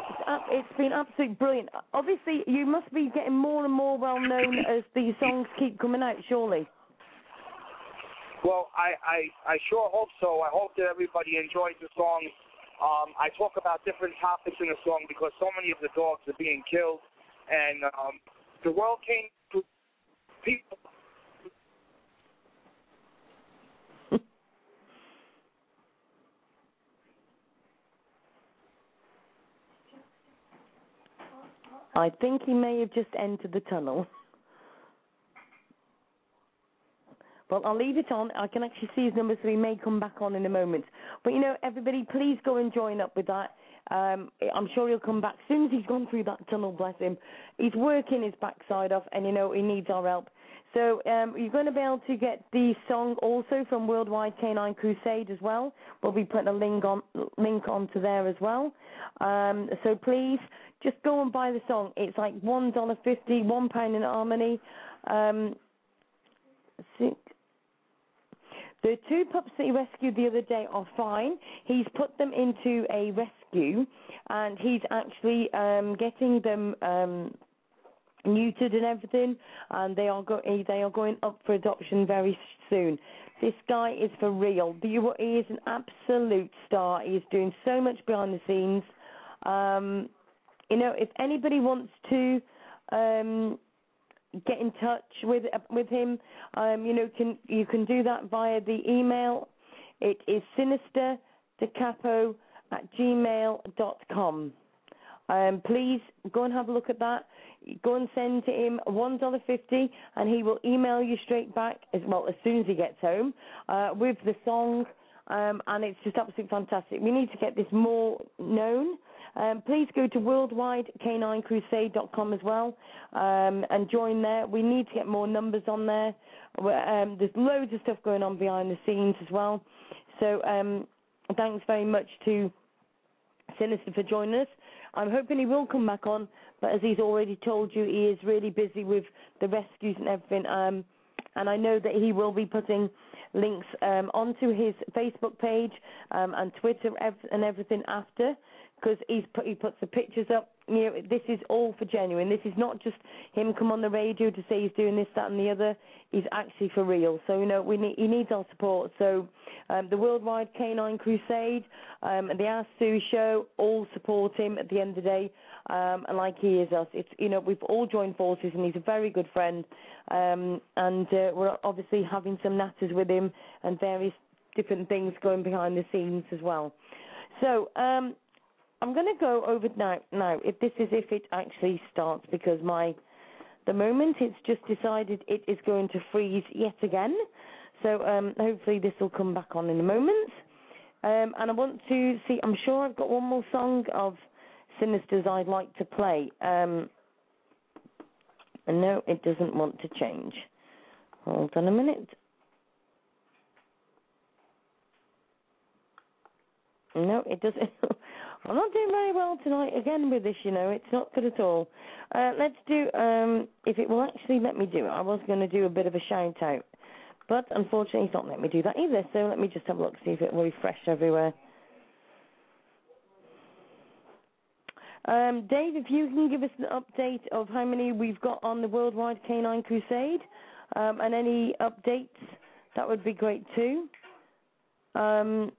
It's, it's been absolutely brilliant. Obviously, you must be getting more and more well known as these songs keep coming out. Surely. Well, I, I I sure hope so. I hope that everybody enjoys the song. Um, I talk about different topics in the song because so many of the dogs are being killed, and um, the world came to people. I think he may have just entered the tunnel. Well, I'll leave it on. I can actually see his number, so he may come back on in a moment. But you know, everybody, please go and join up with that. Um, I'm sure he'll come back As soon as he's gone through that tunnel. Bless him. He's working his backside off, and you know he needs our help. So um, you're going to be able to get the song also from Worldwide Canine Crusade as well. We'll be putting a link on link onto there as well. Um, so please just go and buy the song. It's like one dollar fifty, one pound in harmony. Um, six, the two pups that he rescued the other day are fine. He's put them into a rescue, and he's actually um, getting them um, neutered and everything, and they are go- they are going up for adoption very soon. This guy is for real. He is an absolute star. He is doing so much behind the scenes. Um, you know, if anybody wants to um, get in touch with with him, um, you know, can you can do that via the email. It is sinister decapo at gmail dot com. Um, please go and have a look at that. Go and send to him one dollar fifty, and he will email you straight back as well as soon as he gets home uh, with the song. Um, and it's just absolutely fantastic. We need to get this more known. Um, please go to worldwidek9crusade.com as well um, and join there. We need to get more numbers on there. Um, there's loads of stuff going on behind the scenes as well. So um, thanks very much to Sinister for joining us. I'm hoping he will come back on, but as he's already told you, he is really busy with the rescues and everything. Um, and I know that he will be putting links um, onto his Facebook page um, and Twitter and everything after because he's put, he puts the pictures up. You know, this is all for genuine. This is not just him come on the radio to say he's doing this, that, and the other. He's actually for real. So you know, we need he needs our support. So um, the Worldwide Canine Crusade um, the Ask Sue Show all support him at the end of the day. Um, and like he is us, it's you know we've all joined forces, and he's a very good friend. Um, and uh, we're obviously having some natters with him and various different things going behind the scenes as well. So um, I'm going to go over now. Now, if this is if it actually starts, because my the moment it's just decided it is going to freeze yet again. So um, hopefully this will come back on in a moment. Um, and I want to see. I'm sure I've got one more song of Sinista's I'd like to play. Um, and no, it doesn't want to change. Hold on a minute. No, it doesn't. I'm not doing very well tonight again with this, you know. It's not good at all. Uh, let's do, um, if it will actually let me do it, I was going to do a bit of a shout out. But unfortunately, it's not letting me do that either. So let me just have a look, see if it will refresh everywhere. Um, Dave, if you can give us an update of how many we've got on the Worldwide Canine Crusade um, and any updates, that would be great too. Um,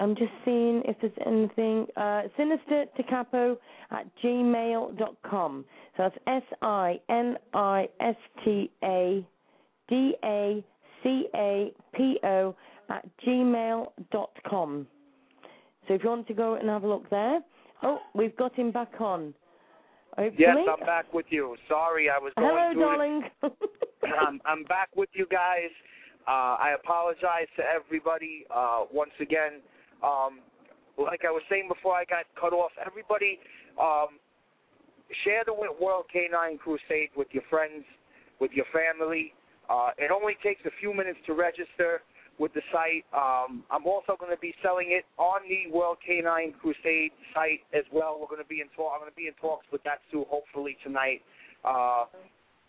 I'm just seeing if there's anything. Uh, sinista Capo at gmail.com. So that's S I N I S T A D A C A P O at gmail.com. So if you want to go and have a look there. Oh, we've got him back on. Hopefully. Yes, I'm back with you. Sorry, I was going Hello, darling. I'm, I'm back with you guys. Uh, I apologize to everybody uh, once again. Um, like I was saying before I got cut off, everybody um, share the World Canine Crusade with your friends, with your family. Uh, it only takes a few minutes to register with the site. Um, I'm also going to be selling it on the World Canine Crusade site as well. We're going to be in talk. I'm going to be in talks with that too, hopefully tonight. Uh,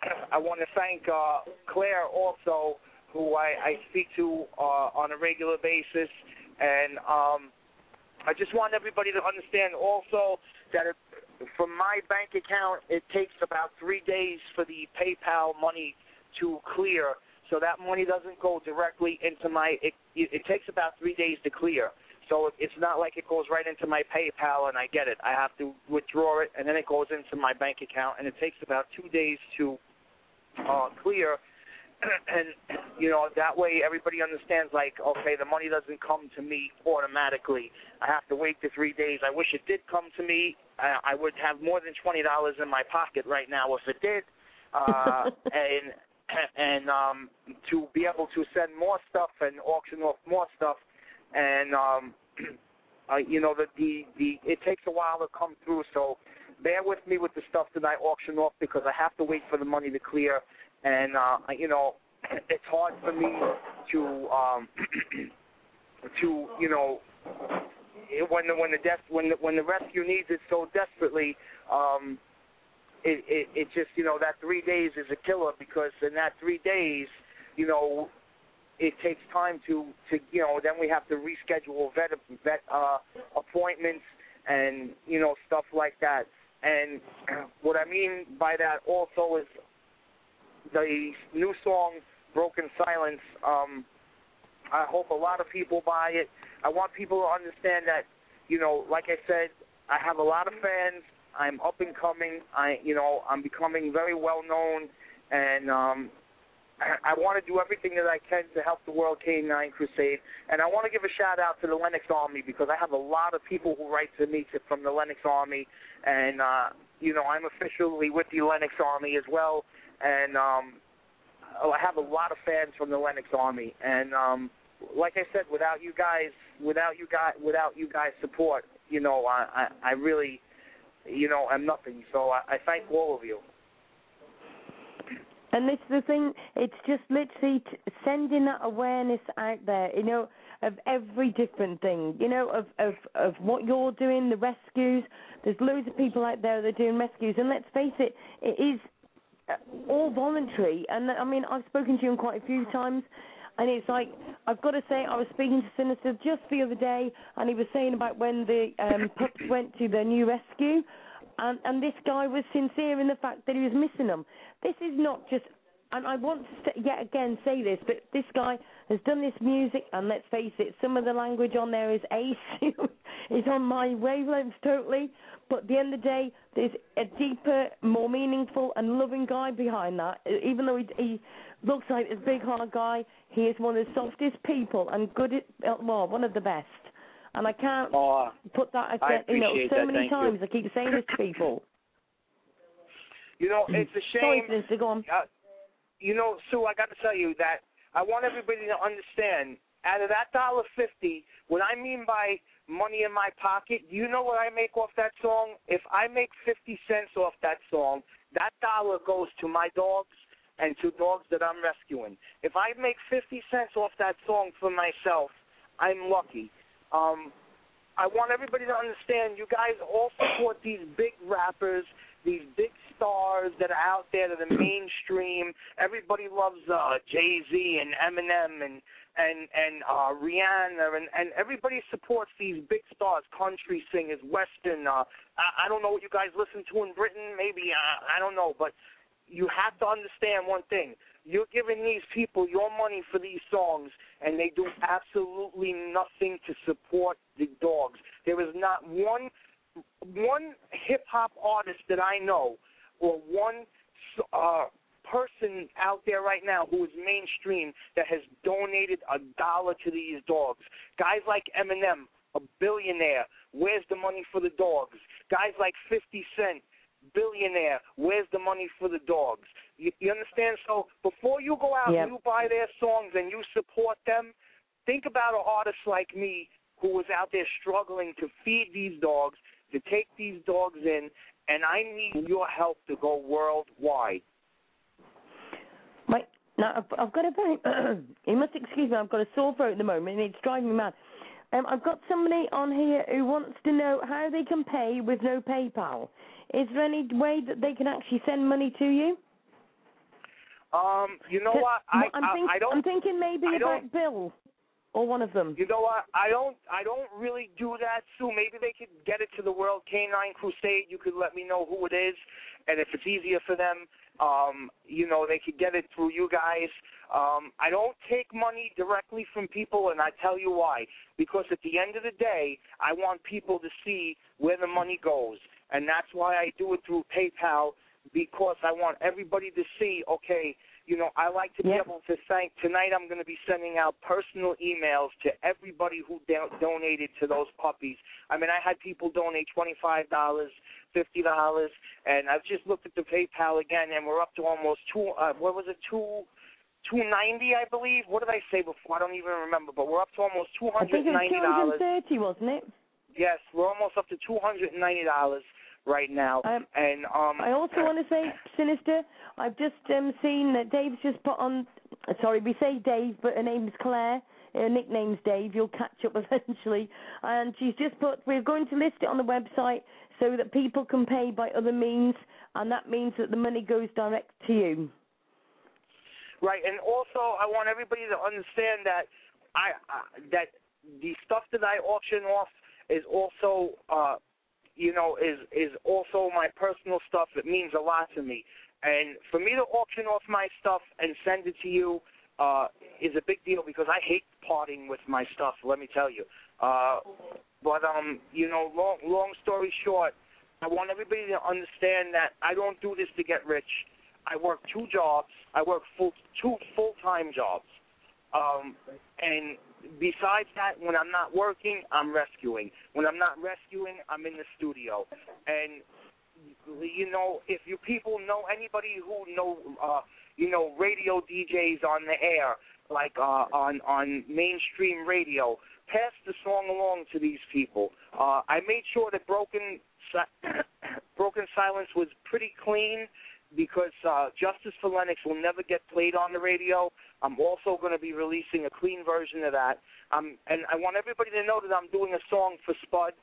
I want to thank uh, Claire also, who I, I speak to uh, on a regular basis. And um, I just want everybody to understand also that it, from my bank account, it takes about three days for the PayPal money to clear. So that money doesn't go directly into my. It, it takes about three days to clear. So it's not like it goes right into my PayPal and I get it. I have to withdraw it and then it goes into my bank account and it takes about two days to uh, clear. and you know that way everybody understands. Like, okay, the money doesn't come to me automatically. I have to wait the three days. I wish it did come to me. I, I would have more than twenty dollars in my pocket right now if it did. Uh, and and um, to be able to send more stuff and auction off more stuff, and um, uh, you know the, the the it takes a while to come through. So bear with me with the stuff that I auction off because I have to wait for the money to clear, and uh, you know it's hard for me to um, to you know when the when the death when the, when the rescue needs it so desperately. Um, it, it it just you know that three days is a killer because in that three days, you know, it takes time to to you know then we have to reschedule vet vet uh, appointments and you know stuff like that. And what I mean by that also is the new song "Broken Silence." Um, I hope a lot of people buy it. I want people to understand that you know, like I said, I have a lot of fans I'm up and coming. I, you know, I'm becoming very well known, and um, I, want to do everything that I can to help the World K9 Crusade. And I want to give a shout out to the Lennox Army because I have a lot of people who write to me from the Lennox Army, and uh, you know, I'm officially with the Lennox Army as well, and um, I have a lot of fans from the Lennox Army, and um, like I said, without you guys, without you guys, without you guys' support, you know, I, I, I really you know, I'm nothing. So I, I thank all of you. And it's the thing, it's just literally sending that awareness out there, you know, of every different thing, you know, of, of, of what you're doing, the rescues. There's loads of people out there that are doing rescues. And let's face it, it is all voluntary. And I mean, I've spoken to you quite a few times. And it's like I've got to say, I was speaking to Sinista just the other day, and he was saying about when the um, pups went to the new rescue, and and this guy was sincere in the fact that he was missing them. This is not just. And I want to yet again say this, but this guy has done this music, and let's face it, some of the language on there is ace, is on my wavelengths totally. But at the end of the day, there's a deeper, more meaningful, and loving guy behind that. Even though he, he looks like this big hard guy, he is one of the softest people and good at well, one of the best. And I can't oh, put that again. You know, so that. many Thank times you. I keep saying this to people. You know, it's a shame. Sorry, Mister, go on. Uh, you know, Sue, I got to tell you that I want everybody to understand. Out of that dollar fifty, what I mean by money in my pocket, you know what I make off that song? If I make fifty cents off that song, that dollar goes to my dogs and to dogs that I'm rescuing. If I make 50 cents off that song for myself, I'm lucky. Um, I want everybody to understand you guys all support these big rappers, these big stars that are out there that are mainstream. Everybody loves uh, Jay Z and Eminem and and and uh, Rihanna and and everybody supports these big stars, country singers, western. Uh, I, I don't know what you guys listen to in Britain. Maybe uh, I don't know, but you have to understand one thing. You're giving these people your money for these songs, and they do absolutely nothing to support the dogs. There is not one one hip hop artist that I know, or one uh, person out there right now who is mainstream that has donated a dollar to these dogs. Guys like Eminem, a billionaire, where's the money for the dogs? Guys like 50 Cent, billionaire. Where's the money for the dogs? You, you understand? So before you go out Yep. and you buy their songs and you support them, think about an artist like me who was out there struggling to feed these dogs, to take these dogs in, and I need your help to go worldwide. Wait, now I've, I've got a very. you must excuse me. I've got a sore throat at the moment, and it's driving me mad. Um, I've got somebody on here who wants to know how they can pay with no PayPal. Is there any way that they can actually send money to you? Um, you know what? I I'm, think, I don't I'm thinking maybe I about Bill or one of them. You know what? I don't. I don't really do that, Sue. Maybe they could get it to the World Canine Crusade. You could let me know who it is, and if it's easier for them, um, you know, they could get it through you guys. Um, I don't take money directly from people, and I tell you why. Because at the end of the day, I want people to see where the money goes, and that's why I do it through PayPal. because I want everybody to see, okay, you know, I like to be able to thank. Tonight, I'm going to be sending out personal emails to everybody who do- donated to those puppies. I mean, I had people donate twenty-five dollars, fifty dollars, and I've just looked at the PayPal again, and we're up to almost two. Uh, what was it? Two. 290 I believe. What did I say before? I don't even remember, but we're up to almost $290. I think it was 230, wasn't it? Yes, we're almost up to $290 right now. Um, and um, I also want to say, Sinista, I've just um, seen that Dave's just put on. Sorry, we say Dave, but her name's Claire. Her nickname's Dave. You'll catch up eventually. And she's just put. We're going to list it on the website so that people can pay by other means, and that means that the money goes direct to you. Right, and also I want everybody to understand that I uh, that the stuff that I auction off is also uh you know is is also my personal stuff. It means a lot to me, and for me to auction off my stuff and send it to you uh is a big deal because I hate parting with my stuff. Let me tell you. Uh, but um, you know, long long story short, I want everybody to understand that I don't do this to get rich. I work two jobs. I work full two full time jobs. Um, and besides that, when I'm not working, I'm rescuing. When I'm not rescuing, I'm in the studio. And you know, if you people know anybody who know, uh, you know, radio DJs on the air, like uh, on on mainstream radio, pass the song along to these people. Uh, I made sure that Broken Si- Broken Silence was pretty clean because uh, Justice for Lennox will never get played on the radio. I'm also going to be releasing a clean version of that. Um, and I want everybody to know that I'm doing a song for Spud.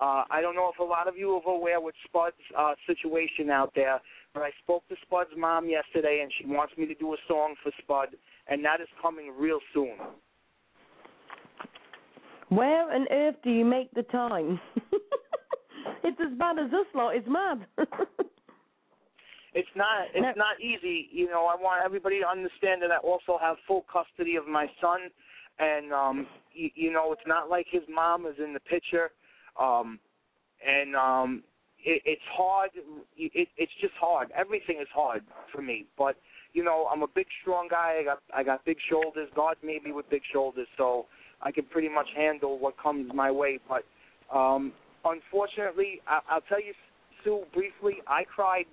Uh, I don't know if a lot of you are aware with Spud's uh, situation out there, but I spoke to Spud's mom yesterday, and she wants me to do a song for Spud, and that is coming real soon. Where on earth do you make the time? it's as bad as us lot. It's mad. It's not it's No. not easy. You know, I want everybody to understand that I also have full custody of my son, and um, you, you know, it's not like his mom is in the picture, um, and um, it, it's hard. It, it's just hard. Everything is hard for me, but you know, I'm a big, strong guy. I got I got big shoulders. God made me with big shoulders, so I can pretty much handle what comes my way. But um, unfortunately, I, I'll tell you, Sue, briefly, I cried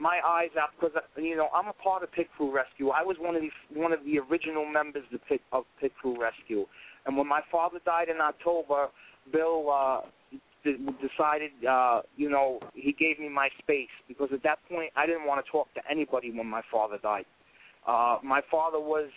my eyes out because you know I'm a part of Pit Crew Rescue. I was one of the one of the original members of Pit, of Pit Crew Rescue, and when my father died in October, Bill uh, d- decided, uh, you know, he gave me my space because at that point I didn't want to talk to anybody when my father died. Uh, my father was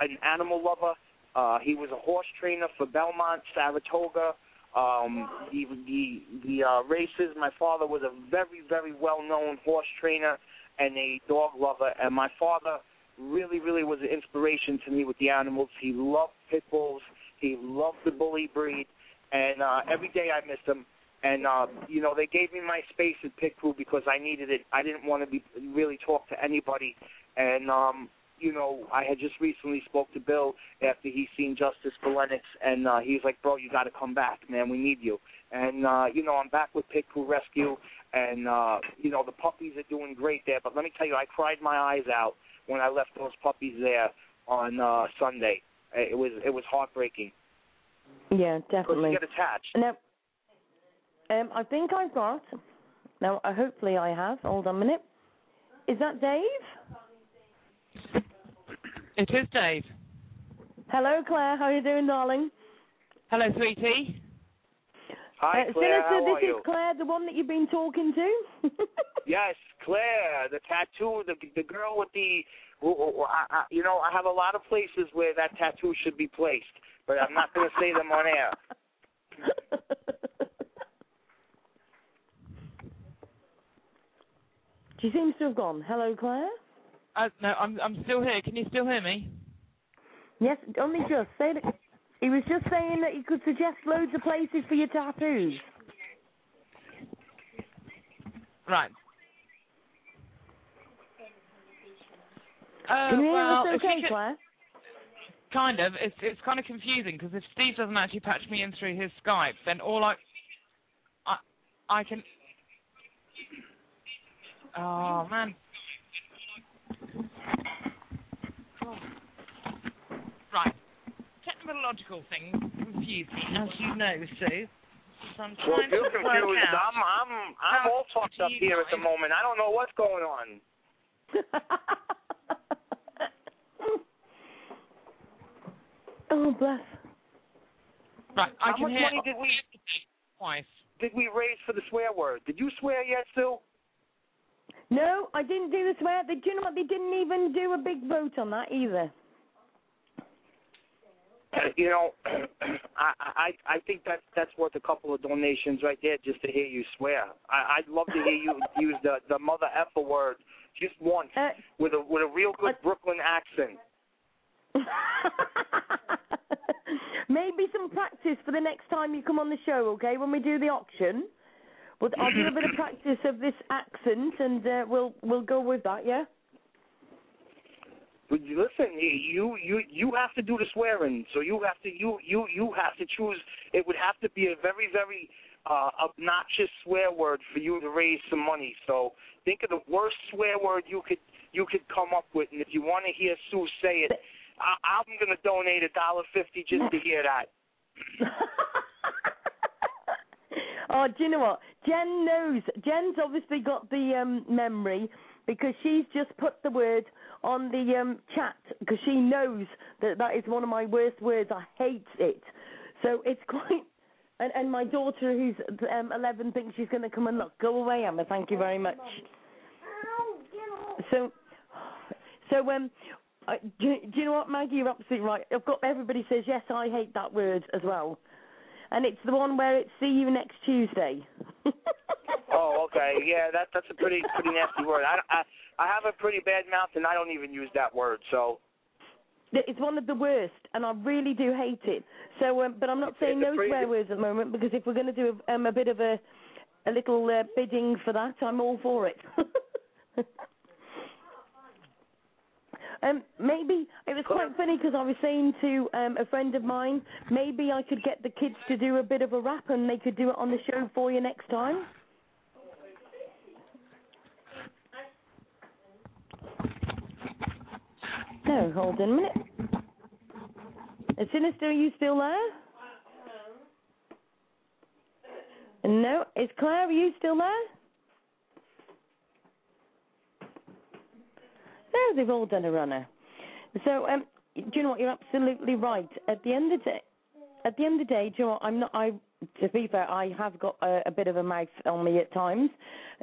an animal lover. Uh, he was a horse trainer for Belmont, Saratoga, um, the the the uh, races. My father was a very very well known horse trainer and a dog lover, and my father really really was an inspiration to me with the animals. He loved pit bulls. He loved the bully breed, and uh, every day I missed him. And uh, you know they gave me my space at Pit Crew because I needed it. I didn't want to be really talk to anybody, and um, you know, I had just recently spoke to Bill after he seen Justice for Lennox, and uh, he was like, "Bro, you got to come back, man. We need you." And uh, you know, I'm back with Pit Crew Rescue, and uh, you know, the puppies are doing great there. But let me tell you, I cried my eyes out when I left those puppies there on uh, Sunday. It was it was heartbreaking yeah, definitely. you get attached. Now, um, I think I've got. Now, uh, hopefully, I have. Hold on a minute. Is that Dave? It is Dave. Hello, Claire. How are you doing, darling? Hello, sweetie. Hi, uh, Claire. Sinista, How this are you? is Claire, the one that you've been talking to. Yes, Claire, the tattoo, the the girl with the, who- who- I, I, you know, I have a lot of places where that tattoo should be placed, but I'm not going to say them on air. she seems to have gone. Hello, Claire. Uh, no, I'm I'm still here. Can you still hear me? Yes, only just say that. He was just saying that he could suggest loads of places for your tattoos. Right. Uh, Can you hear well, us you okay, could- Claire? kind of. It's it's kind of confusing because if Steve doesn't actually patch me in through his Skype, then all I I I can. Oh man. Right. Technological things confuse me, as you know, Sue. So I'm Well, trying if you're to work confused, out. I'm I'm I'm how all fucked up you here at the moment. I don't know what's going on. oh, bless. Right, I How can much hear money did we twice. did we raise for the swear word? Did you swear yet, Sue? No, I didn't do the swear. They, do you know what? They didn't even do a big vote on that either. You know, I I I think that's that's worth a couple of donations right there just to hear you swear. I I'd love to hear you use the the mother effer word just once Uh, with a with a real good What? Brooklyn accent. Maybe some practice for the next time you come on the show, okay? When we do the auction, we'll, I'll do a bit of practice of this accent, and uh, we'll we'll go with that, yeah. But you- listen, you you you have to do the swearing, so you have to you you you have to choose. It would have to be a very very uh, obnoxious swear word for you to raise some money. So think of the worst swear word you could you could come up with, and if you want to hear Sue say it, I, I'm going to donate a dollar fifty just to hear that. oh, do you know what? Jen knows. Jen's obviously got the um, memory because she's just put the word on the um, chat because she knows that that is one of my worst words. I hate it. So it's quite. And, and my daughter, who's um, 11, thinks she's going to come and look. Go away, Emma. Thank you very much. So, so um, do, do you know what, Maggie? You're absolutely right. I've got everybody says yes. I hate that word as well, and it's the one where it's see you next Tuesday. Oh, okay, yeah, that that's a pretty pretty nasty word. I I I have a pretty bad mouth, and I don't even use that word. So It's one of the worst, and I really do hate it. So, um, but I'm not It's- saying it's no pretty- swear words at the moment because if we're going to do a, um, a bit of a a little uh, bidding for that, I'm all for it. um, maybe it was quite funny because I was saying to um, a friend of mine, maybe I could get the kids to do a bit of a rap and they could do it on the show for you next time. No, hold on a minute. Uh, Sinista, are you still there? No. Is Claire, are you still there? No, they've all done a runner. So, um, do you know what? You're absolutely right. At the end of the day, at the end of the day, do you know what? I'm not. I to be fair, I have got a, a bit of a mouth on me at times,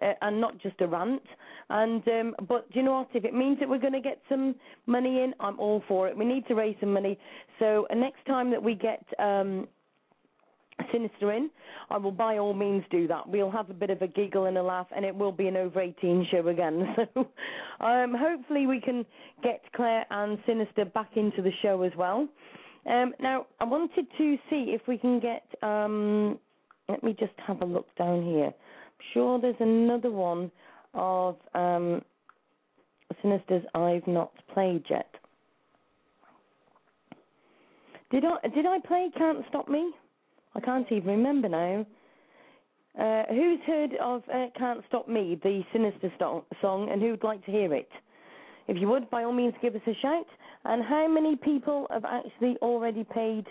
uh, and not just a rant. And um, but do you know what? If it means that we're going to get some money in, I'm all for it. We need to raise some money. So uh, next time that we get um, Sinista in, I will by all means do that. We'll have a bit of a giggle and a laugh, and it will be an over 18 show again. So um, hopefully we can get Claire and Sinista back into the show as well. Um, now, I wanted to see if we can get. Um, let me just have a look down here. I'm sure there's another one of um, Sinista's I've not played yet. Did I did I play Can't Stop Me? I can't even remember now. Uh, who's heard of uh, Can't Stop Me, the Sinista song, and who'd like to hear it? If you would, by all means, give us a shout. And how many people have actually already paid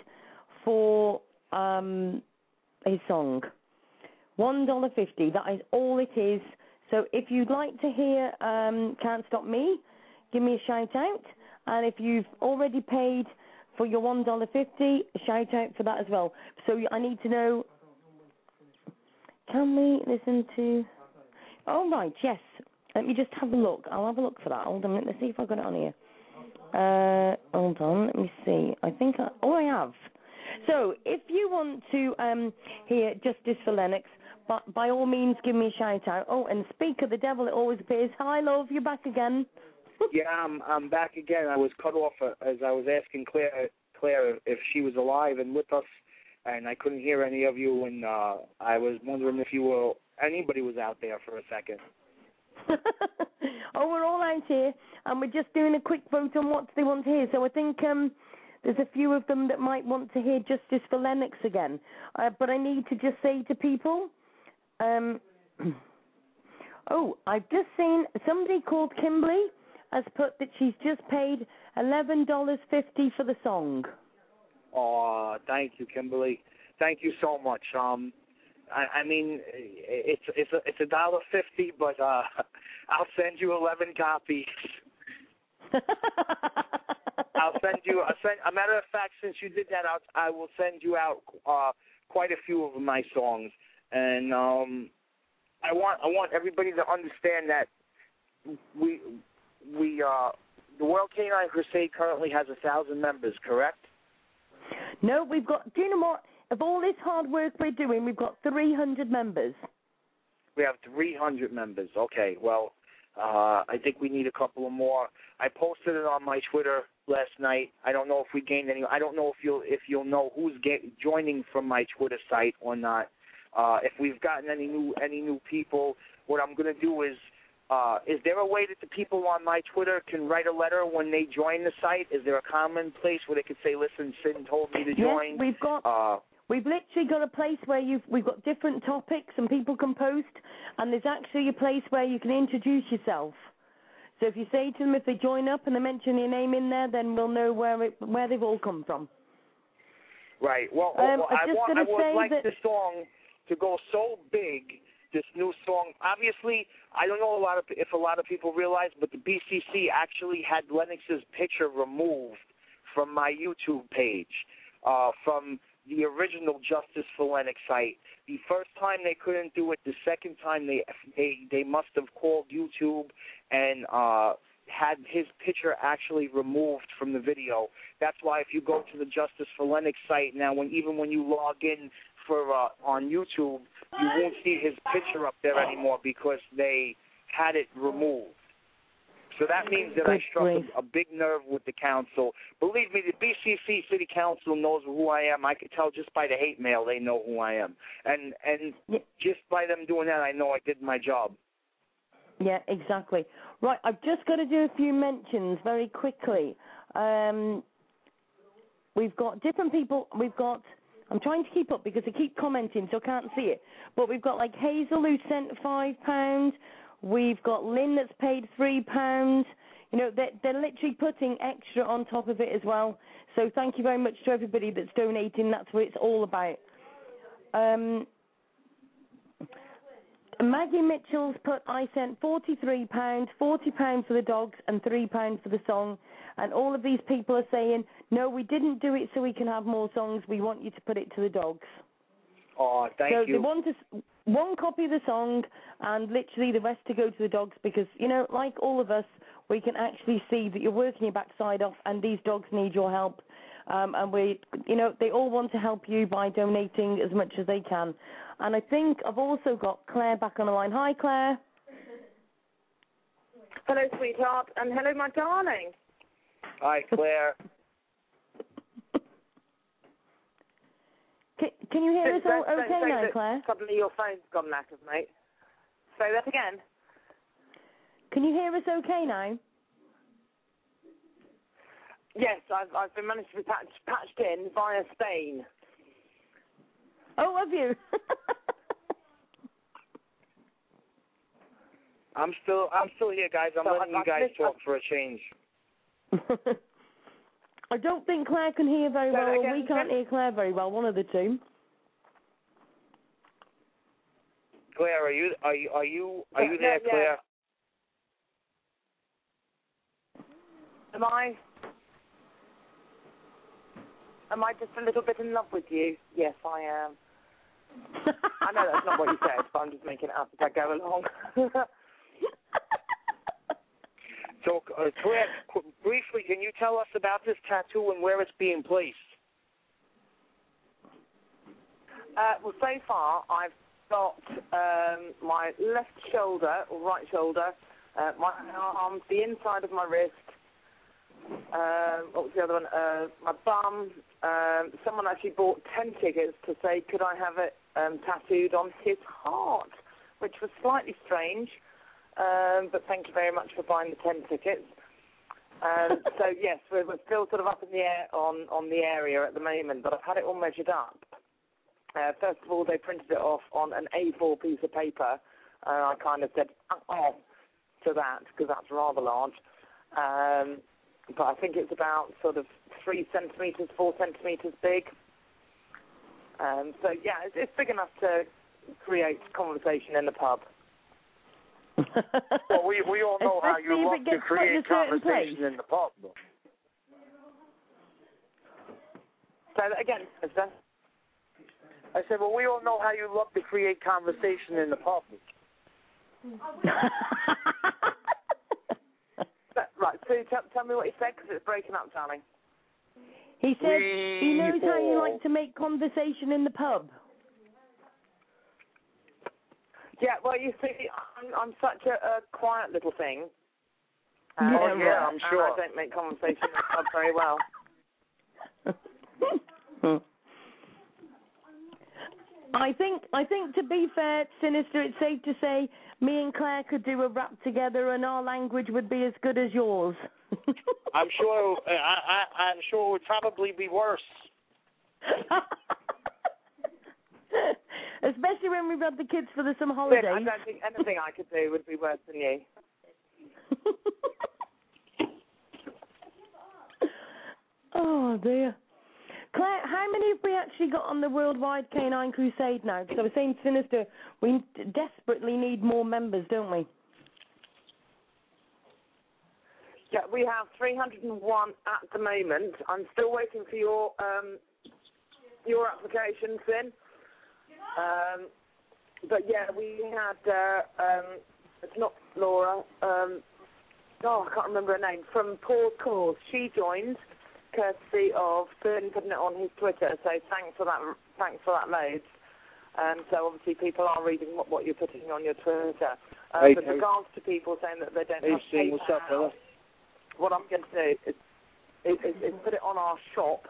for um, a song? One dollar fifty. That is all it is. So if you'd like to hear um, Can't Stop Me, give me a shout out. And if you've already paid for your one dollar fifty, shout out for that as well. So I need to know. Can we listen to? Oh right, yes. Let me just have a look. I'll have a look for that. Hold on. Let's see if I've got it on here. Uh, hold on. Let me see. I think. I, oh, I have. So if you want to um, hear Justice for Lennox, but by all means give me a shout out. Oh, and speak of the devil, it always appears. Hi, love. You're back again. Yeah, I'm I'm back again. I was cut off uh, as I was asking Claire Claire if she was alive and with us, and I couldn't hear any of you. And uh, I was wondering if you were anybody was out there for a second. oh, we're all out here, and we're just doing a quick vote on what they want to hear. So I think um, there's a few of them that might want to hear Justice for Lennox again. Uh, but I need to just say to people, um, Oh, I've just seen somebody called Kimberly has put that she's just paid eleven dollars fifty for the song. Oh, thank you, Kimberly. Thank you so much. Um, I, I mean, it's it's a it's a dollar fifty, but uh, I'll send you eleven copies. I'll send you. I'll send, a matter of fact, since you did that, I'll, I will send you out uh, quite a few of my songs, and um, I want I want everybody to understand that we we uh, the World Canine Crusade currently has a thousand members, correct? No, we've got. Do you know what? Of all this hard work we're doing, we've got 300 members. We have 300 members. Okay, well, uh, I think we need a couple of more. I posted it on my Twitter last night. I don't know if we gained any. I don't know if you'll if you'll know who's get, joining from my Twitter site or not. Uh, if we've gotten any new any new people, what I'm going to do is uh, is there a way that the people on my Twitter can write a letter when they join the site? Is there a common place where they could say, "Listen, Sin told me to join"? Yes, we've got. Uh, We've literally got a place where you've we've got different topics and people can post, and there's actually a place where you can introduce yourself. So if you say to them if they join up and they mention your name in there, then we'll know where it, where they've all come from. Right. Well, Um, well I I want I would like that- the song to go so big. This new song, obviously, I don't know a lot of if a lot of people realize, but the BCC actually had Lennox's picture removed from my YouTube page, uh, from the original Justice for Lennox site. The first time they couldn't do it. The second time they they they must have called YouTube and uh had his picture actually removed from the video. That's why if you go to the Justice for Lennox site now, when even when you log in for uh, on YouTube, you won't see his picture up there anymore because they had it removed. So that means that I struck a, a big nerve with the council. Believe me, the BCC City Council knows who I am. I could tell just by the hate mail they know who I am, and and just by them doing that, I know I did my job. Yeah, exactly. Right, I've just got to do a few mentions very quickly. Um, we've got different people. We've got. I'm trying to keep up because they keep commenting, so I can't see it. But we've got like Hazel who sent five pounds. We've got Lynn that's paid three pounds. You know, they're, they're literally putting extra on top of it as well. So thank you very much to everybody that's donating. That's what it's all about. Um, Maggie Mitchell's put, I sent £43, £40 for the dogs and £3 for the song. And all of these people are saying, no, we didn't do it so we can have more songs. We want you to put it to the dogs. Oh, thank so you. they want us one copy of the song and literally the rest to go to the dogs because, you know, like all of us, we can actually see that you're working your backside off and these dogs need your help. Um, and we, you know, they all want to help you by donating as much as they can. And I think I've also got Claire back on the line. Hi, Claire. Hello, sweetheart, and hello, my darling. Hi, Claire. Can, can you hear us all okay now, Claire? Suddenly your phone's gone knackered, mate. Say that again. Can you hear us okay now? Yes, I've I've been managed to be patched, patched in via Spain. Oh, have you? I'm still I'm still here, guys. I'm So letting I- you guys talk for a change. I don't think Claire can hear very Say that well. or we can't Jen? hear Claire very well. One of the two. Claire, are you are you are you are you Yeah, there, yeah. Claire? Am I? Am I just a little bit in love with you? Yes, I am. I know that's not what you said, but I'm just making it up as I go along. So, uh, qu- briefly, can you tell us about this tattoo and where it's being placed? Uh, well, so far I've got um, my left shoulder or right shoulder, uh, my arms, the inside of my wrist. Um, what was the other one? Uh, my bum. Um, someone actually bought ten tickets to say, could I have it um, tattooed on his heart, which was slightly strange. Um, but thank you very much for buying the ten tickets. Um, so yes, we're, we're still sort of up in the air on on the area at the moment, but I've had it all measured up. Uh, first of all, they printed it off on an A4 piece of paper, and I kind of said oh to that because that's rather large. Um, but I think it's about sort of three centimeters, four centimeters big. Um, so yeah, it's, it's big enough to create conversation in the pub. Well, we we all know how you Especially love to gets put in create conversation place. in the pub. though. So again, is that I said, well, we all know how you love to create conversation in the pub. right? Sue, tell, tell me what you said because it's breaking up, darling. he said he knows how you like to make conversation in the pub. Yeah, well, you see, I'm, I'm such a, a quiet little thing. Yeah, Oh, yeah, uh, I'm and sure. I don't make conversation in the pub very well. I think I think to be fair, Sinista, it's safe to say me and Claire could do a rap together and our language would be as good as yours. I'm sure. I, I I'm sure it would probably be worse. Especially when we've had the kids for the summer Lynn, I don't think anything I could do would be worse than you. oh dear. Claire, how many have we actually got on the Worldwide Canine Crusade now? Because I was saying, Sinista, we desperately need more members, don't we? Yeah, we have 301 at the moment. I'm still waiting for your um, your applications in. Um, but yeah, we had uh, um, it's not Laura. Um, oh, I can't remember her name from Paul Cause. She joined, courtesy of Fern putting it on his Twitter. So thanks for that. Thanks for that, loads. Um, so obviously people are reading what, what you're putting on your Twitter. Uh, Hey, with hey. regards to people saying that they don't Hey, have Sting, what's up, brother? what I'm going to do is, is, is, is put it on our shop.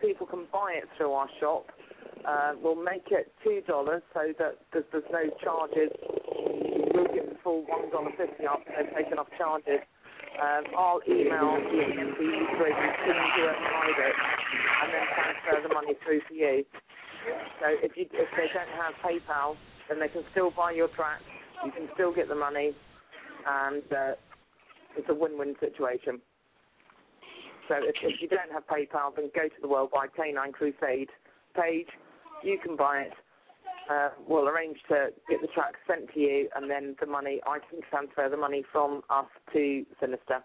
People can buy it through our shop. Uh, we'll make it two dollars so that there's, there's no charges. We'll get the full one dollar fifty after they've taken off charges. Um, I'll email the EMP through as you it, and then transfer the money through to you. So if you if they don't have PayPal, then they can still buy your track. You can still get the money, and uh, it's a win-win situation. So if, if you don't have PayPal, then go to the Worldwide Canine Crusade page. You can buy it. Uh, we'll arrange to get the track sent to you, and then the money I can transfer the money from us to Sinista.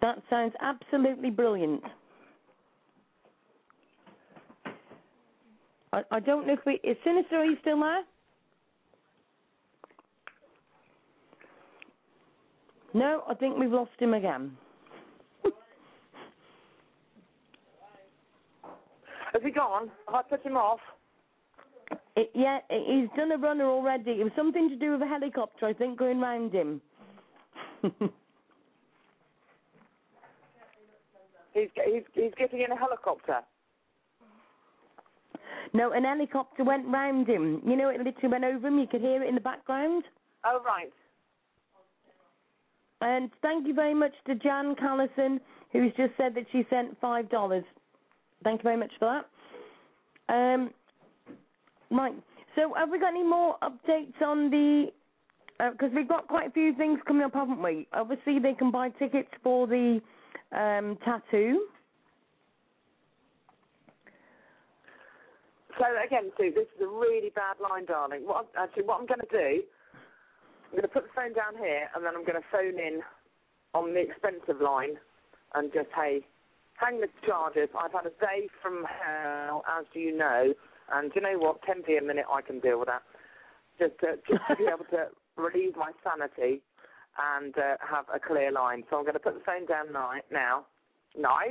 That sounds absolutely brilliant. I, I don't know if we is Sinista. Are you still there? No, I think we've lost him again. Has he gone? Have I put him off? It, yeah, he's done a runner already. It was something to do with a helicopter, I think, going round him. He's he's he's getting in a helicopter. no, an helicopter went round him. You know, it literally went over him. You could hear it in the background. Oh right. And thank you very much to Jan Callison, who's just said that she sent five dollars. Thank you very much for that. Um, right. So, have we got any more updates on the? Because we've got quite a few things coming up, haven't we? Obviously, they can buy tickets for the um, tattoo. So again, Sue, this is a really bad line, darling. What I'm, actually, what I'm going to do, I'm going to put the phone down here, and then I'm going to phone in on the expensive line, and just hey, hang the charges. I've had a day from hell, as you know, and do you know what? 10p a minute, I can deal with that. Just to, just to be able to relieve my sanity and uh, have a clear line. So I'm going to put the phone down now. Now,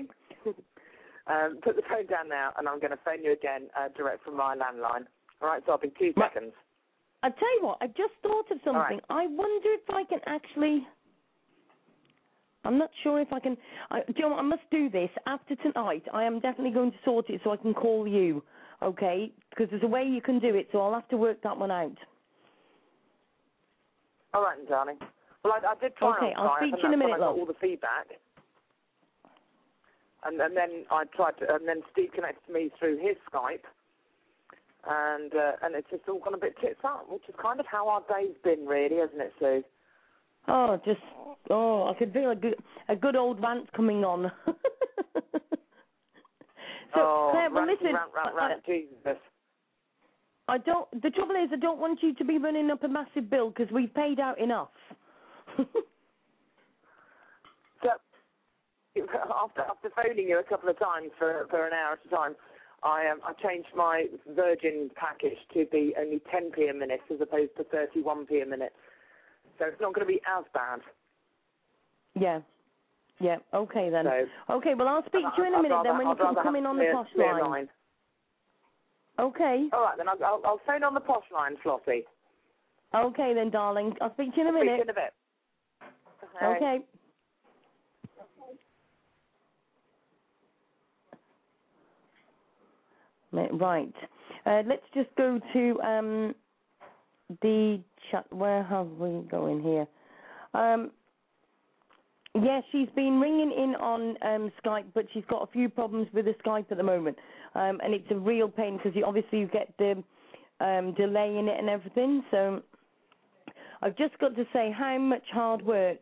um, put the phone down now, and I'm going to phone you again uh, direct from my landline. All right, so I'll be two seconds. I tell you what, I've just thought of All right. something. I wonder if I can actually. I'm not sure if I can. I, do you know what? I must do this after tonight. I am definitely going to sort it so I can call you, okay? Because there's a way you can do it, so I'll have to work that one out. All right, darling. Well, I, I did try Okay, I'll speak to you in a minute, I got love. all the feedback. And, and then I tried to, and then Steve connected me through his Skype. and uh, and it's just all gone a bit tits up, which is kind of how our day's been, really, isn't it, Sue? Oh, just oh, I could feel a good a good old rant coming on. so, oh, Claire, well, ranty, listen, rant, rant, rant, Jesus. I don't. The trouble is, I don't want you to be running up a massive bill because we've paid out enough. So, after after phoning you a couple of times for for an hour at a time, I um I changed my Virgin package to be only 10p a minute as opposed to 31p a minute. So it's not going to be as bad. yeah, yeah. Okay then. So, okay, well I'll speak to you in a minute rather- then when you I'd can come in on the posh line. line. Okay. All right, then I'll, I'll, I'll phone on the posh line, Flossie. Okay then, darling. I'll speak to you in a you minute. in a bit. Okay. Right. Uh, let's just go to um, the chat. Where have we going here? Um, yeah, she's been ringing in on um, Skype, but she's got a few problems with the Skype at the moment, um, and it's a real pain because you obviously you get the um, delay in it and everything. So I've just got to say how much hard work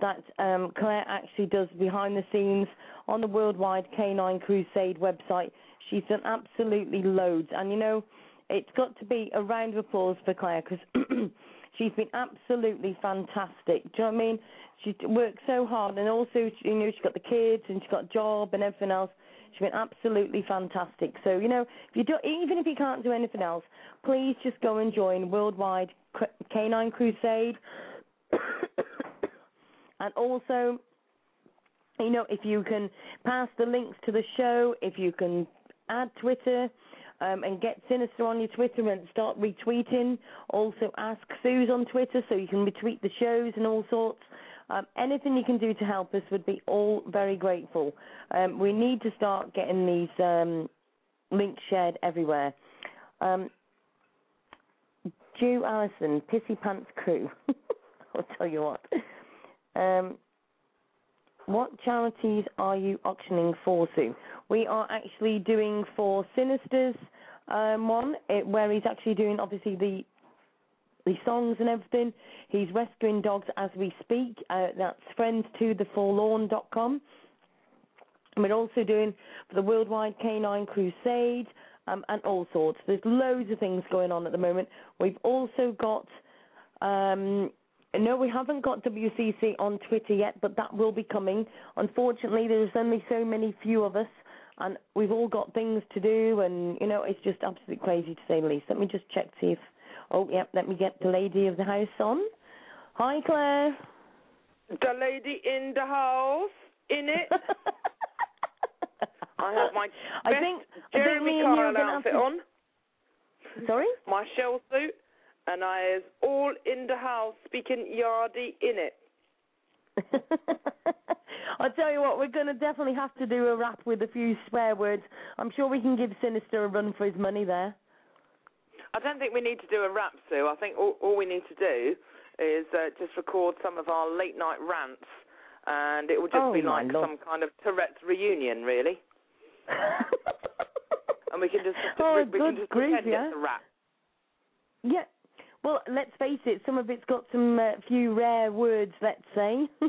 that um, Claire actually does behind the scenes on the Worldwide Canine Crusade website. She's done absolutely loads, and you know, it's got to be a round of applause for Claire because she's been absolutely fantastic. Do you know what I mean? She worked so hard, and also, you know, she's got the kids and she's got a job and everything else. She's been absolutely fantastic. So, you know, if you do, even if you can't do anything else, please just go and join Worldwide Canine Crusade. and also, you know, if you can pass the links to the show, if you can add Twitter um, and get Sinista on your Twitter and start retweeting. Also, ask Suze on Twitter so you can retweet the shows and all sorts. Um, anything you can do to help us would be all very grateful. Um, we need to start getting these um, links shared everywhere. Um, Jew Allison, Pissy Pants Crew. I'll tell you what. Um, what charities are you auctioning for, Sue? We are actually doing for Sinista's um, one, it, where he's actually doing obviously the the songs and everything. He's rescuing dogs as we speak. Uh, that's friends2theforlorn.com. And we're also doing for the Worldwide Canine Crusade um, and all sorts. There's loads of things going on at the moment. We've also got, um, no, we haven't got WCC on Twitter yet, but that will be coming. Unfortunately, there's only so many few of us, and we've all got things to do, and, you know, it's just absolutely crazy to say the least. Let me just check to see if, oh, yep, let me get the lady of the house on. Hi, Claire. The lady in the house, in it. I have my I think, I think Jeremy and you are Kyle outfit to- on, Sorry? my shell suit, and I is all in the house speaking yardie in it. I'll tell you what, we're going to definitely have to do a rap with a few swear words. I'm sure we can give Sinista a run for his money there. I don't think we need to do a rap, Sue. I think all, all we need to do is uh, just record some of our late night rants, and it will just Oh, be like Lord. some kind of Tourette's reunion, really. And we can just Oh, we, we can just grief, pretend yeah. it's a rap. yeah. Well, let's face it, some of it's got some uh, few rare words, let's say.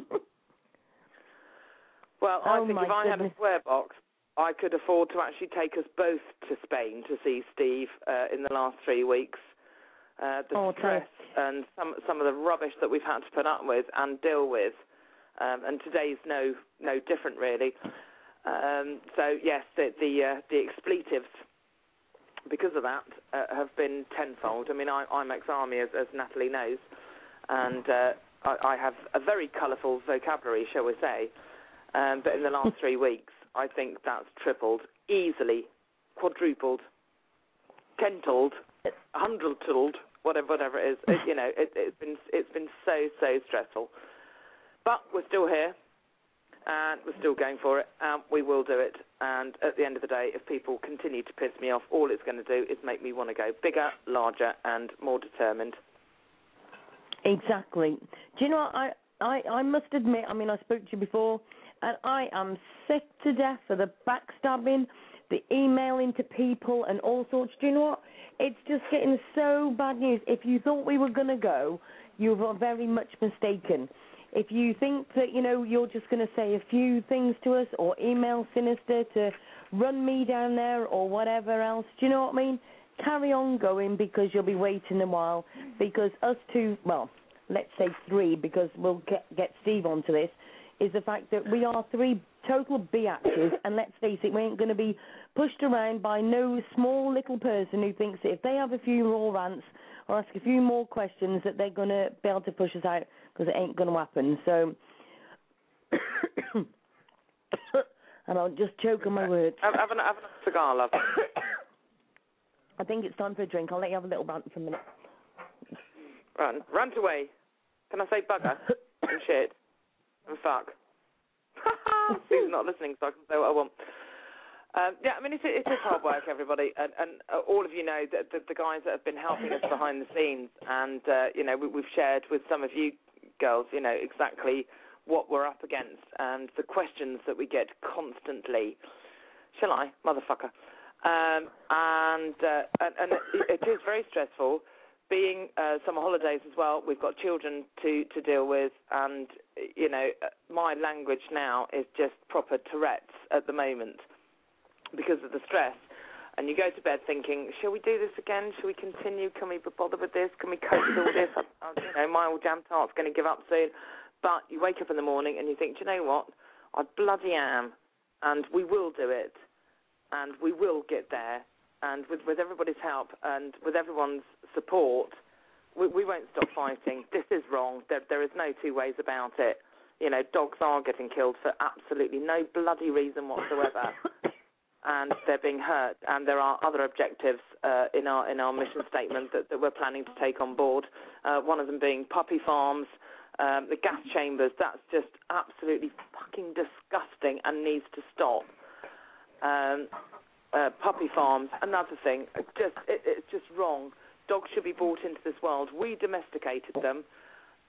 Well, Oh, I think my if I had a swear box, I could afford to actually take us both to Spain to see Steve uh, in the last three weeks. Uh, the Oh, stress and some some of the rubbish that we've had to put up with and deal with, um, and today's no no different really. Um, so yes, the the, uh, the expletives because of that uh, have been tenfold. I mean, I, I'm ex-army as, as Natalie knows, and uh, I, I have a very colourful vocabulary, shall we say. Um, but in the last three weeks, I think that's tripled, easily, quadrupled, tentled, hundredled, whatever whatever it is. It, you know, it, it's been it's been so so stressful. But we're still here, and we're still going for it, and we will do it. And at the end of the day, if people continue to piss me off, all it's going to do is make me want to go bigger, larger, and more determined. exactly. Do you know what? I, I, I must admit, I mean, I spoke to you before, and I am sick to death of the backstabbing, the emailing to people and all sorts. Do you know what? It's just getting so bad news. If you thought we were going to go, you were very much mistaken. If you think that, you know, you're just going to say a few things to us or email Sinista to run me down there or whatever else, do you know what I mean? Carry on going because you'll be waiting a while. Because us two, well, let's say three, because we'll get, get Steve onto this, is the fact that we are three total biatches, and let's face it, we ain't going to be pushed around by no small little person who thinks that if they have a few more rants or ask a few more questions that they're going to be able to push us out because it ain't going to happen. So, and I'll just choke on my words. Have, have, an, have a cigar, love. I think it's time for a drink. I'll let you have a little rant for a minute. Run. Run away. Can I say bugger and shit and fuck? Steve's not listening, so I can say what I want. Um, yeah, I mean, it's, it is hard work, everybody, and, and uh, all of you know that the, the guys that have been helping us behind the scenes, and uh, you know, we, we've shared with some of you girls, you know, exactly what we're up against and the questions that we get constantly. Shall I, motherfucker? Um, and, uh, and and it, is very stressful. Being uh, summer holidays as well, we've got children to to deal with, and you know, my language now is just proper Tourette's at the moment because of the stress. And you go to bed thinking, shall we do this again? Shall we continue? Can we be bothered with this? Can we cope with all this? I, I, you know, my old jam tart's going to give up soon. But you wake up in the morning and you think, do you know what? I bloody am, and we will do it, and we will get there. And with with everybody's help and with everyone's support, we, we won't stop fighting. This is wrong. There there is no two ways about it. You know, dogs are getting killed for absolutely no bloody reason whatsoever and they're being hurt. And there are other objectives uh, in our in our mission statement that, that we're planning to take on board. Uh, one of them being puppy farms, um, the gas chambers. That's just absolutely fucking disgusting and needs to stop. Um, uh, puppy farms, another thing. Just it, it's just wrong. Dogs should be brought into this world. We domesticated them,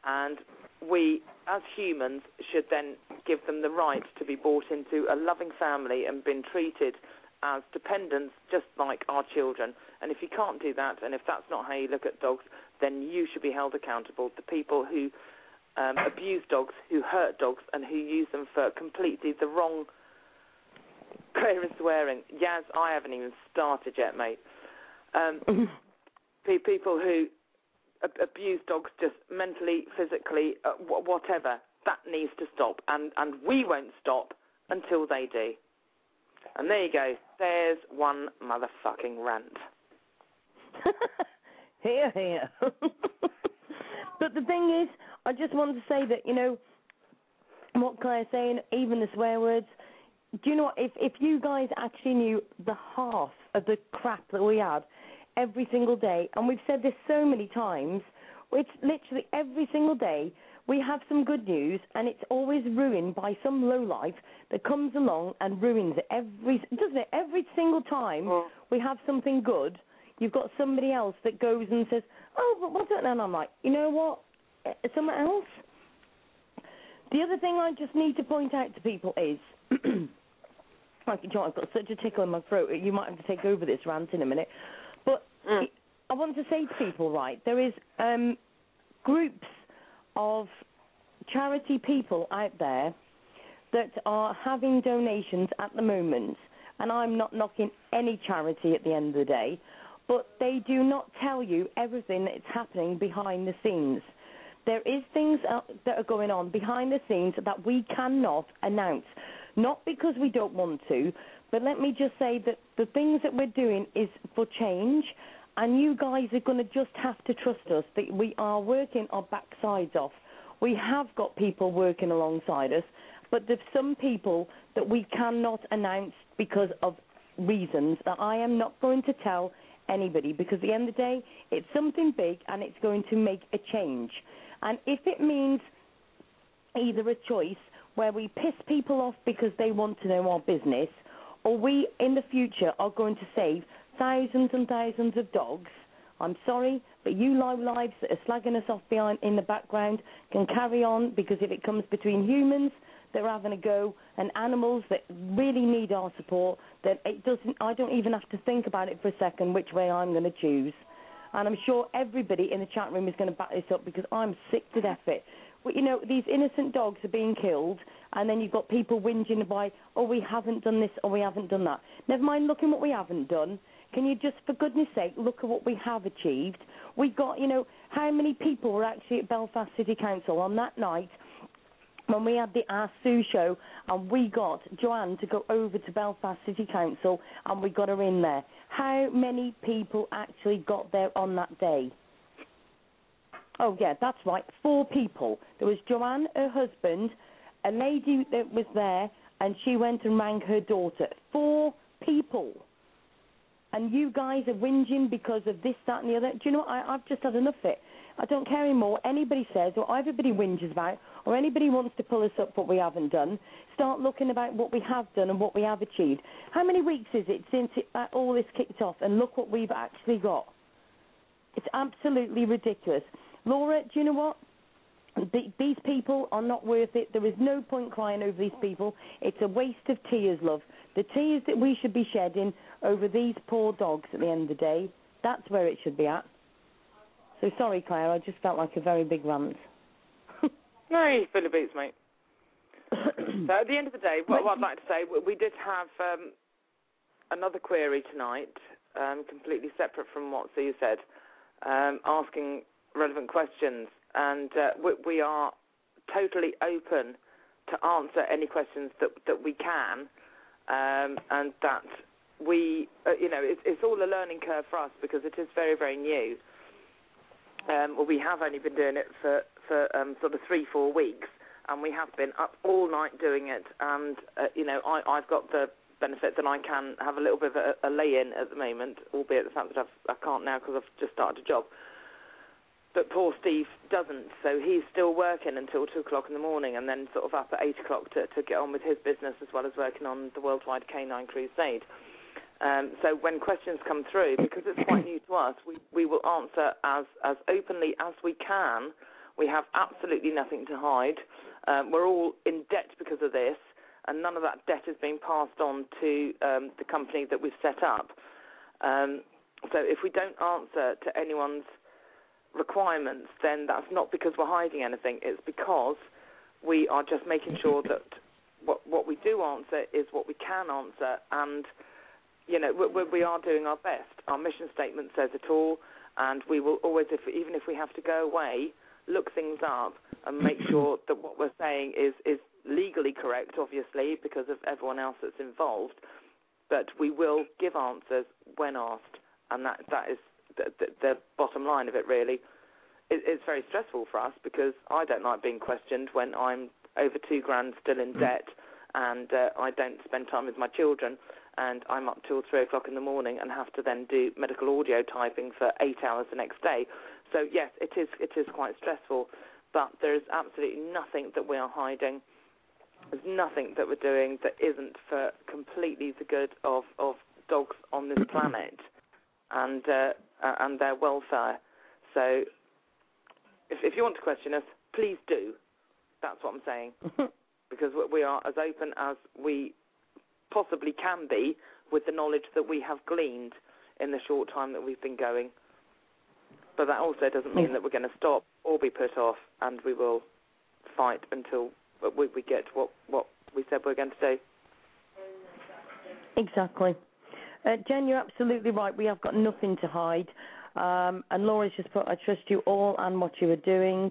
and we, as humans, should then give them the right to be brought into a loving family and been treated as dependents, just like our children. And if you can't do that, and if that's not how you look at dogs, then you should be held accountable. The people who um, abuse dogs, who hurt dogs, and who use them for completely the wrong. Clear and swearing. Yaz, I haven't even started yet, mate. Um, people who abuse dogs just mentally, physically, uh, whatever. That needs to stop, and and we won't stop until they do. And there you go. There's one motherfucking rant. here, here. but the thing is, I just want to say that you know, what can I say? Even the swear words. Do you know what? If if you guys actually knew the half of the crap that we had every single day, and we've said this so many times. It's literally every single day we have some good news, and it's always ruined by some lowlife that comes along and ruins it every doesn't it? Every single time we have something good, you've got somebody else that goes and says, "Oh, but what's that?" And I'm like, you know what? Uh, Someone else. The other thing I just need to point out to people is. Like, John, I've got such a tickle in my throat. You might have to take over this rant in a minute. Mm. I want to say to people, right, there is um, groups of charity people out there that are having donations at the moment, and I'm not knocking any charity at the end of the day, but they do not tell you everything that's happening behind the scenes. There is things uh, that are going on behind the scenes that we cannot announce, not because we don't want to, but let me just say that the things that we're doing is for change, and you guys are going to just have to trust us that we are working our backsides off. We have got people working alongside us, but there's some people that we cannot announce because of reasons that I am not going to tell anybody because at the end of the day, it's something big and it's going to make a change. And if it means either a choice where we piss people off because they want to know our business, or we in the future are going to save thousands and thousands of dogs, I'm sorry, but you low lives that are slagging us off behind in the background can carry on because if it comes between humans that are having a go and animals that really need our support, then it doesn't. I don't even have to think about it for a second which way I'm going to choose. And I'm sure everybody in the chat room is going to back this up because I'm sick to death of it. Well, you know, these innocent dogs are being killed, and then you've got people whinging by, oh, we haven't done this or we haven't done that. Never mind looking what we haven't done. Can you just, for goodness sake, look at what we have achieved? We got, you know, how many people were actually at Belfast City Council on that night when we had the Our Sue show and we got Joanne to go over to Belfast City Council and we got her in there. How many people actually got there on that day? Oh yeah, that's right, four people. There was Joanne, her husband, a lady that was there, and she went and rang her daughter. Four people. And you guys are whinging because of this, that, and the other. Do you know what? I, I've just had enough of it. I don't care anymore. Anybody says, or everybody whinges about, or anybody wants to pull us up what we haven't done, start looking about what we have done and what we have achieved. How many weeks is it since it, uh, all this kicked off? And look what we've actually got. It's absolutely ridiculous. Laura, do you know what? The, these people are not worth it. There is no point crying over these people. It's a waste of tears, love. The tears that we should be shedding over these poor dogs at the end of the day, that's where it should be at. So sorry, Claire, I just felt like a very big rant. no, you fill the boots, mate. so at the end of the day, what, what I'd like to say, we did have um, another query tonight, um, completely separate from what Sue said, um, asking relevant questions, and uh, we, we, are totally open to answer any questions that that we can, um, and that we, uh, you know, it's, it's, all a learning curve for us because it is very, very new. Um, well, we have only been doing it for for um, sort of three, four weeks, and we have been up all night doing it. And uh, you know, I, I've got the benefit that I can have a little bit of a, a lay-in at the moment, albeit the fact that I've, I can't now because I've just started a job. But poor Steve doesn't, so he's still working until two o'clock in the morning, and then sort of up at eight o'clock to, to get on with his business as well as working on the Worldwide Canine Crusade. Um, so when questions come through, because it's quite new to us, we, we will answer as as openly as we can. We have absolutely nothing to hide. Um, we're all in debt because of this, and none of that debt is being passed on to um, the company that we've set up. Um, so if we don't answer to anyone's requirements, then that's not because we're hiding anything. It's because we are just making sure that what what we do answer is what we can answer, and you know we, we are doing our best. Our mission statement says it all, and we will always, if, even if we have to go away, look things up and make sure that what we're saying is is legally correct, obviously, because of everyone else that's involved. But we will give answers when asked, and that that is the, the, the bottom line of it really. It, it's very stressful for us because I don't like being questioned when I'm over two grand still in mm. debt and uh, I don't spend time with my children and I'm up till three o'clock in the morning and have to then do medical audio typing for eight hours the next day. So yes, it is it is quite stressful, but there is absolutely nothing that we are hiding. There's nothing that we're doing that isn't for completely the good of, of dogs on this planet and uh, Uh, and their welfare. So, if, if you want to question us, please do. That's what I'm saying, because we are as open as we possibly can be with the knowledge that we have gleaned in the short time that we've been going. But that also doesn't mean mm. that we're going to stop or be put off, and we will fight until we, we get what what we said we're going to do. Exactly. Uh, Jen, you're absolutely right. We have got nothing to hide. Um, and Laura's just put, I trust you all and what you are doing.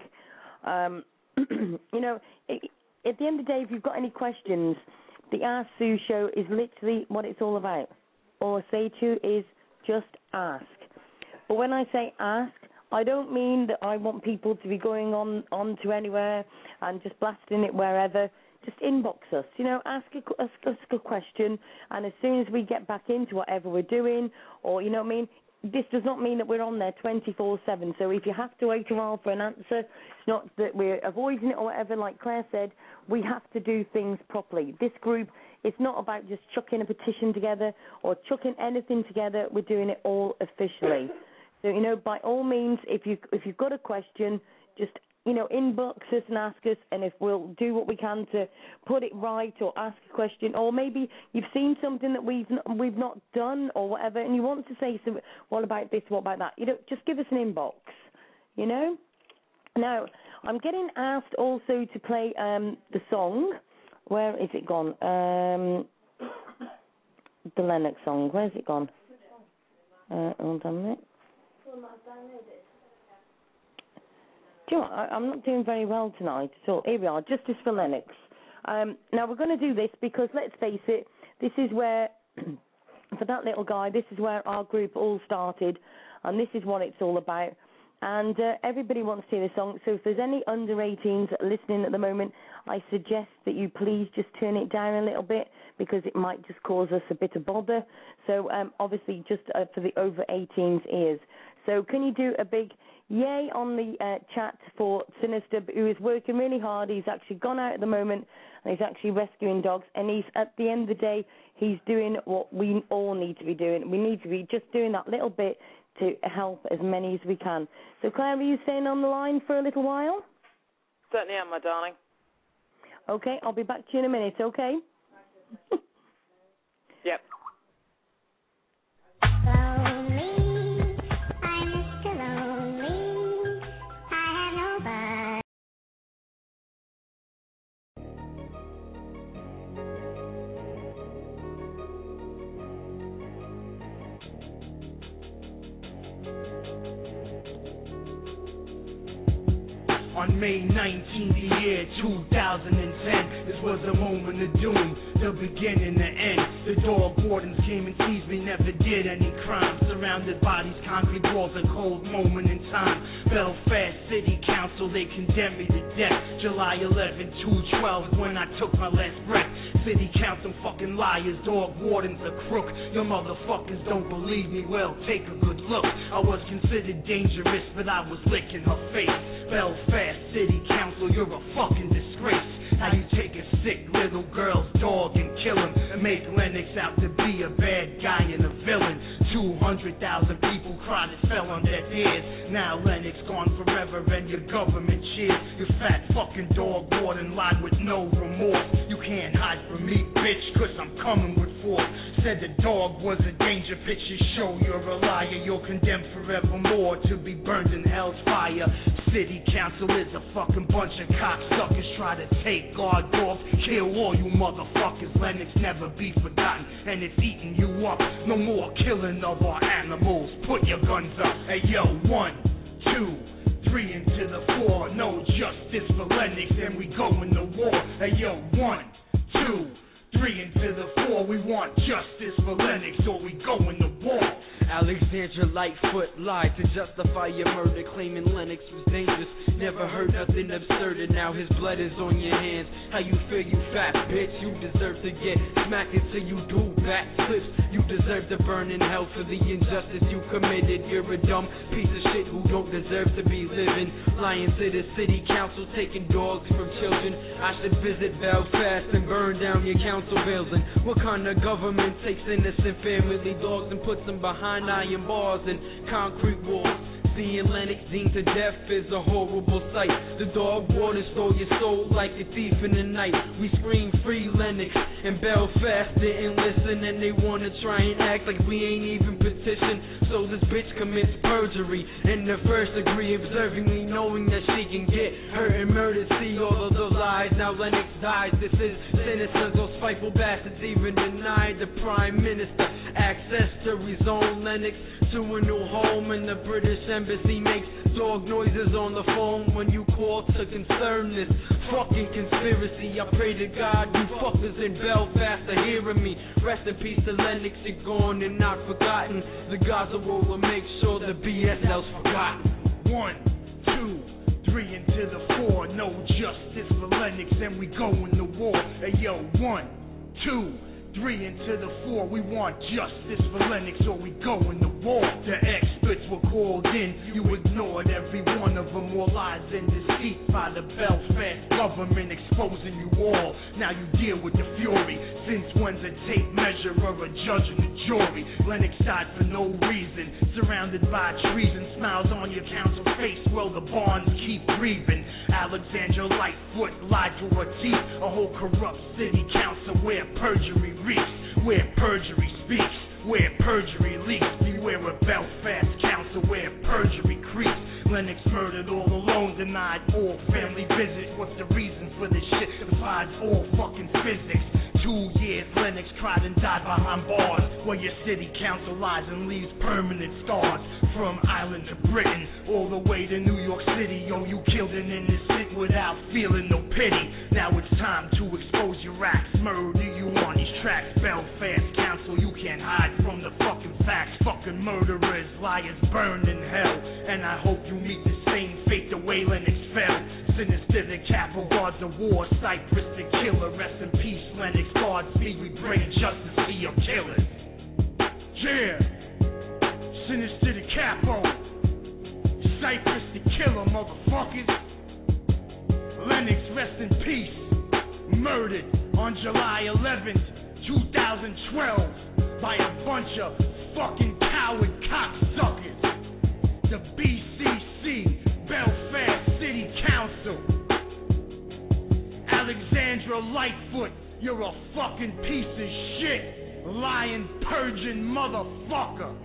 Um, you know, it, at the end of the day, if you've got any questions, the Ask Sue show is literally what it's all about. All I say to you is just ask. But when I say ask, I don't mean that I want people to be going on, on to anywhere and just blasting it wherever just inbox us. You know, ask a, a question, and as soon as we get back into whatever we're doing, or you know what I mean, this does not mean that we're on there 24/7. So if you have to wait a while for an answer, it's not that we're avoiding it or whatever. Like Claire said, we have to do things properly. This group, it's not about just chucking a petition together or chucking anything together. We're doing it all officially. So you know, by all means, if you if you've got a question, just you know, inbox us and ask us, and if we'll do what we can to put it right or ask a question, or maybe you've seen something that we've not, we've not done or whatever, and you want to say something. What about this? What about that? You know, just give us an inbox. You know. Now, I'm getting asked also to play um, the song. Where is it gone? Um, the Lennox song. Where's it gone? Uh, hold on a minute. You know? I, I'm not doing very well tonight. So here we are. Justice for Lennox. Um, now we're going to do this because let's face it, this is where, for that little guy, this is where our group all started, and this is what it's all about. And uh, everybody wants to hear the song. So if there's any under 18s listening at the moment, I suggest that you please just turn it down a little bit because it might just cause us a bit of bother. So um, obviously, just uh, for the over 18s ears. So can you do a big yay on the uh, chat for Sinista, who is working really hard. He's actually gone out at the moment and he's actually rescuing dogs. And he's at the end of the day, he's doing what we all need to be doing. We need to be just doing that little bit to help as many as we can. So, Claire, are you staying on the line for a little while? Certainly am, my darling. Okay, I'll be back to you in a minute. Okay. Yep. May 19th, the year 2010, this was a moment of doom, the beginning, the end. The dog wardens came and seized me, never did any crime. Surrounded by these concrete walls, a cold moment in time. Belfast City Council, they condemned me to death. July 11, 212 is when I took my last breath. City Council fucking liars, dog wardens a crook. Your motherfuckers don't believe me, well, take a good look. I was considered dangerous, but I was licking her face. Belfast City Council, you're a fucking disgrace. How you take a sick little girl's dog and kill him and make Lennox out to be a bad guy and a villain. 200,000 people cried it fell on their ears. Now Lennox gone forever and your government cheers. Your fat fucking dog warden lied with no remorse. You can't hide from me, bitch, cause I'm coming with force. Said the dog was a danger, pictures show you're a liar. You're condemned forevermore to be burned in hell's fire. City council is a fucking bunch of cocksuckers. Try to take guard off, kill all you motherfuckers. Lennox never be forgotten, and it's eating you up. No more killing of our animals. Put your guns up. Hey yo, one, two, three into the four. No justice for Lennox, and we going to war. Hey yo, one, two, three into the four. We want justice for Lennox, or we going to war. Alexandra Lightfoot lied to justify your murder, claiming Lennox was dangerous. Never heard nothing absurd, and now his blood is on your hands. How you feel, you fat bitch? You deserve to get smacked until you do back flips. You deserve to burn in hell for the injustice you committed. You're a dumb piece of shit who don't deserve to be living. Lying to the city council, taking dogs from children. I should visit Belfast and burn down your council building. What kind of government takes innocent family dogs and puts them behind iron bars and concrete walls? Seeing Lennox deemed to death is a horrible sight. The dog warden stole your soul like a thief in the night. We scream free Lennox, and Belfast didn't listen, and they wanna try and act like we ain't even petitioned. So this bitch commits perjury in the first degree, observingly knowing that she can get hurt and murdered. See all of the lies, now Lennox dies. This is Sinista. Those spiteful bastards even denied the prime minister access to rezone Lennox to a new home, in the British embassy makes dog noises on the phone when you call to concern this fucking conspiracy. I pray to God you fuckers in Belfast are hearing me. Rest in peace to Lennox, you're gone and not forgotten. The Gaza war will make sure the BSL's forgotten. One, two, three into the four. No justice for Lennox, and we going to war. Hey yo, one, two, three into the four. We want justice for Lennox, or we go going to war. war. The experts were called in, you ignored every one of them. All lies and deceit by the Belfast government exposing you all. Now you deal with the fury. Since when's a tape measure or a judge and a jury? Lennox died for no reason, surrounded by treason. Smiles on your council face, well the bonds keep breathing. Alexandra Lightfoot lied through her teeth. A whole corrupt city council where perjury reeks, where perjury speaks, where perjury leaks. Beware of Belfast Council where perjury creeps. Lennox murdered all alone, denied all family visits. What's the reason for this shit besides all fucking physics? Two years, Lennox cried and died behind bars. Where your city council lies and leaves permanent scars. From Ireland to Britain, all the way to New York City. Yo, you killed an innocent without feeling no pity. Now it's time to expose your acts. Murder you on these tracks. Belfast Council, you can't hide from the fucking facts. Fucking murderers, liars burned in hell. And I hope you meet the same fate the way Lennox fell. Sinista capital guards of war. Cypress the killer. Rest in peace, Lennox. Guards Godspeed, we bring justice to your killers. Yeah. Sinista Da Capo. Cypress the killer, motherfuckers. Lennox, rest in peace. Murdered on July 11th, 2012, by a bunch of fucking coward cocksuckers. The BCC, Belfast Council. Alexandra Lightfoot, you're a fucking piece of shit. Lying, purging motherfucker.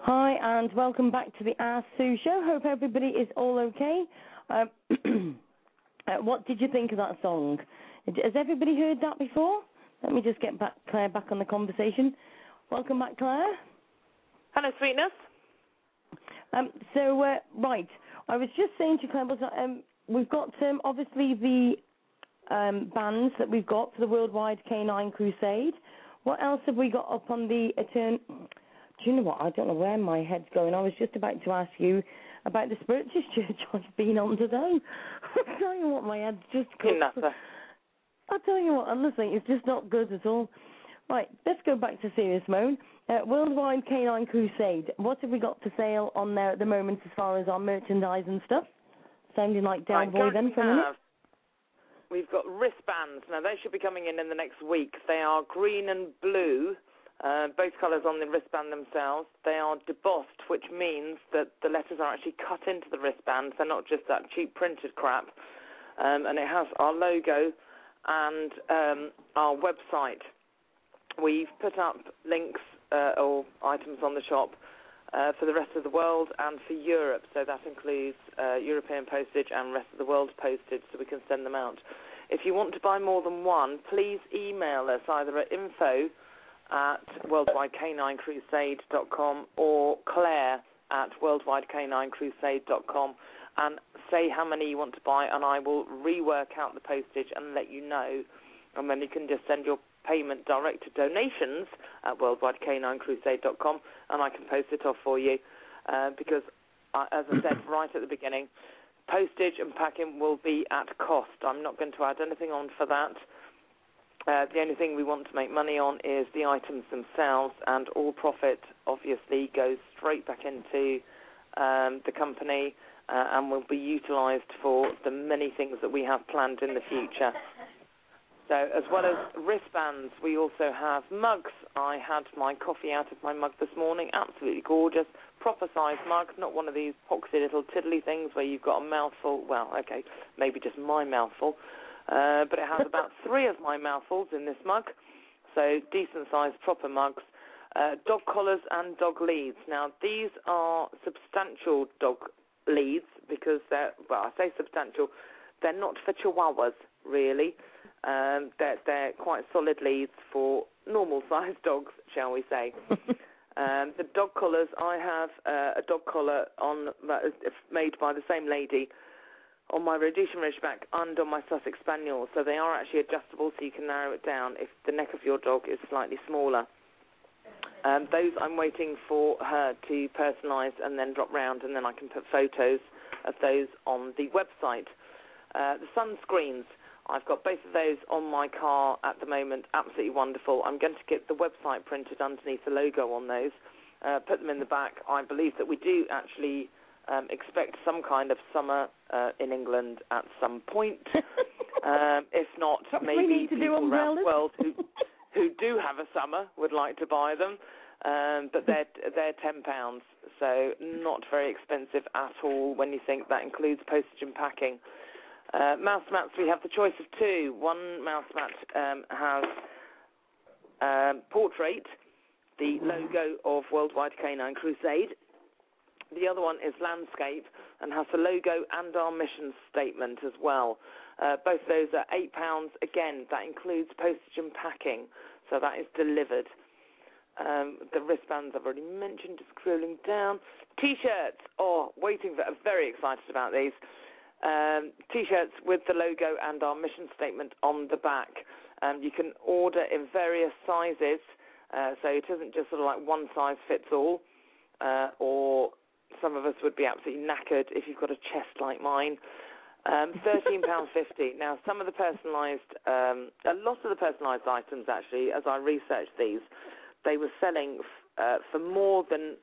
Hi, and welcome back to the Ask Sue Show. Hope everybody is all okay. Um, uh, what did you think of that song? Has everybody heard that before? Let me just get back Claire back on the conversation. Welcome back, Claire. Hello, sweetness. Um, so, uh, right, I was just saying to Claire, um, we've got um, obviously the um, bands that we've got for the Worldwide Canine Crusade. What else have we got up on the Etern? Do you know what? I don't know where my head's going. I was just about to ask you about the Spirituous Church I've been on today. I tell you what, my head's just You nutter. I tell you what, honestly, it's just not good at all. Right, let's go back to serious mode. Uh, Worldwide Canine Crusade. What have we got for sale on there at the moment as far as our merchandise and stuff? Sounding like Right, Delboy then for a minute. We've got wristbands. Now, they should be coming in in the next week. They are green and blue, uh, both colours on the wristband themselves. They are debossed, which means that the letters are actually cut into the wristband. They're not just that cheap printed crap. Um, and it has our logo and um, our website. We've put up links uh, or items on the shop uh, for the rest of the world and for Europe. So that includes uh, European postage and rest of the world postage, so we can send them out. If you want to buy more than one, please email us either at info at worldwidecanincrusade.com or Claire at worldwidecanincrusade.com and say how many you want to buy, and I will rework out the postage and let you know. And then you can just send your payment direct to donations at worldwidecanincrusade.com, and I can post it off for you. Uh, because, uh, as I said right at the beginning, postage and packing will be at cost. I'm not going to add anything on for that. Uh, the only thing we want to make money on is the items themselves, and all profit obviously goes straight back into um, the company uh, and will be utilised for the many things that we have planned in the future. So, as well as wristbands, we also have mugs. I had my coffee out of my mug this morning, absolutely gorgeous, proper size mug, not one of these poxy little tiddly things where you've got a mouthful. Well, okay, maybe just my mouthful, uh, but it has about three of my mouthfuls in this mug. So, decent sized, proper mugs. Uh, dog collars and dog leads. Now, these are substantial dog leads because they're, well, I say substantial, they're not for chihuahuas, really. Um, they're, they're quite solid leads for normal sized dogs, shall we say. um, the dog collars, I have uh, a dog collar on that is made by the same lady on my Rhodesian Ridgeback and on my Sussex Spaniel, so they are actually adjustable so you can narrow it down if the neck of your dog is slightly smaller. Um, those I'm waiting for her to personalise and then drop round, and then I can put photos of those on the website. Uh, the sunscreens. I've got both of those on my car at the moment. Absolutely wonderful. I'm going to get the website printed underneath the logo on those. Uh, put them in the back. I believe that we do actually um, expect some kind of summer uh, in England at some point. um, if not, Perhaps maybe need to do people around the world who who do have a summer would like to buy them. Um, but they're they're ten pounds, so not very expensive at all when you think that includes postage and packing. Uh, mouse mats, we have the choice of two. One mouse mat um, has um, portrait, the logo of Worldwide Canine Crusade. The other one is landscape and has the logo and our mission statement as well. Uh, both of those are eight pounds. Again, that includes postage and packing, so that is delivered. Um, the wristbands I've already mentioned. Just scrolling down. T-shirts. Oh, waiting for. Very excited about these. Um, t-shirts with the logo and our mission statement on the back. Um, you can order in various sizes, uh, so it isn't just sort of like one size fits all, uh, or some of us would be absolutely knackered if you've got a chest like mine. Um, Thirteen pound fifty. Now, some of the personalised, um, a lot of the personalised items actually, as I researched these, they were selling f- uh, for more than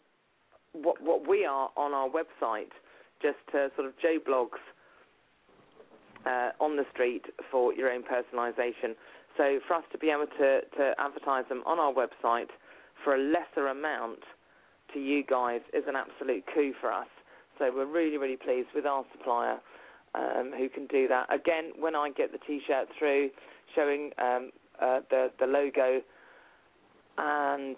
what what we are on our website, just to sort of Joe Bloggs uh, on the street for your own personalisation. So for us to be able to, to advertise them on our website for a lesser amount to you guys is an absolute coup for us. So we're really, really pleased with our supplier um, who can do that. Again, when I get the T-shirt through showing um, uh, the the logo and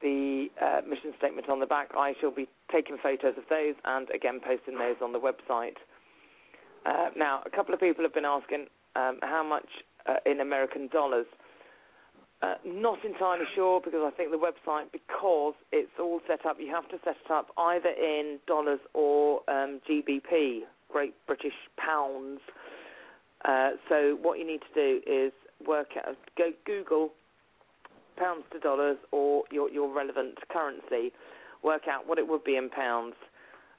the uh, mission statement on the back, I shall be taking photos of those and again posting those on the website. Uh, now, a couple of people have been asking um, how much uh, in American dollars. Uh, not entirely sure because I think the website, because it's all set up, you have to set it up either in dollars or um, GBP, Great British Pounds. Uh, so what you need to do is work out, go Google pounds to dollars or your your relevant currency, work out what it would be in pounds,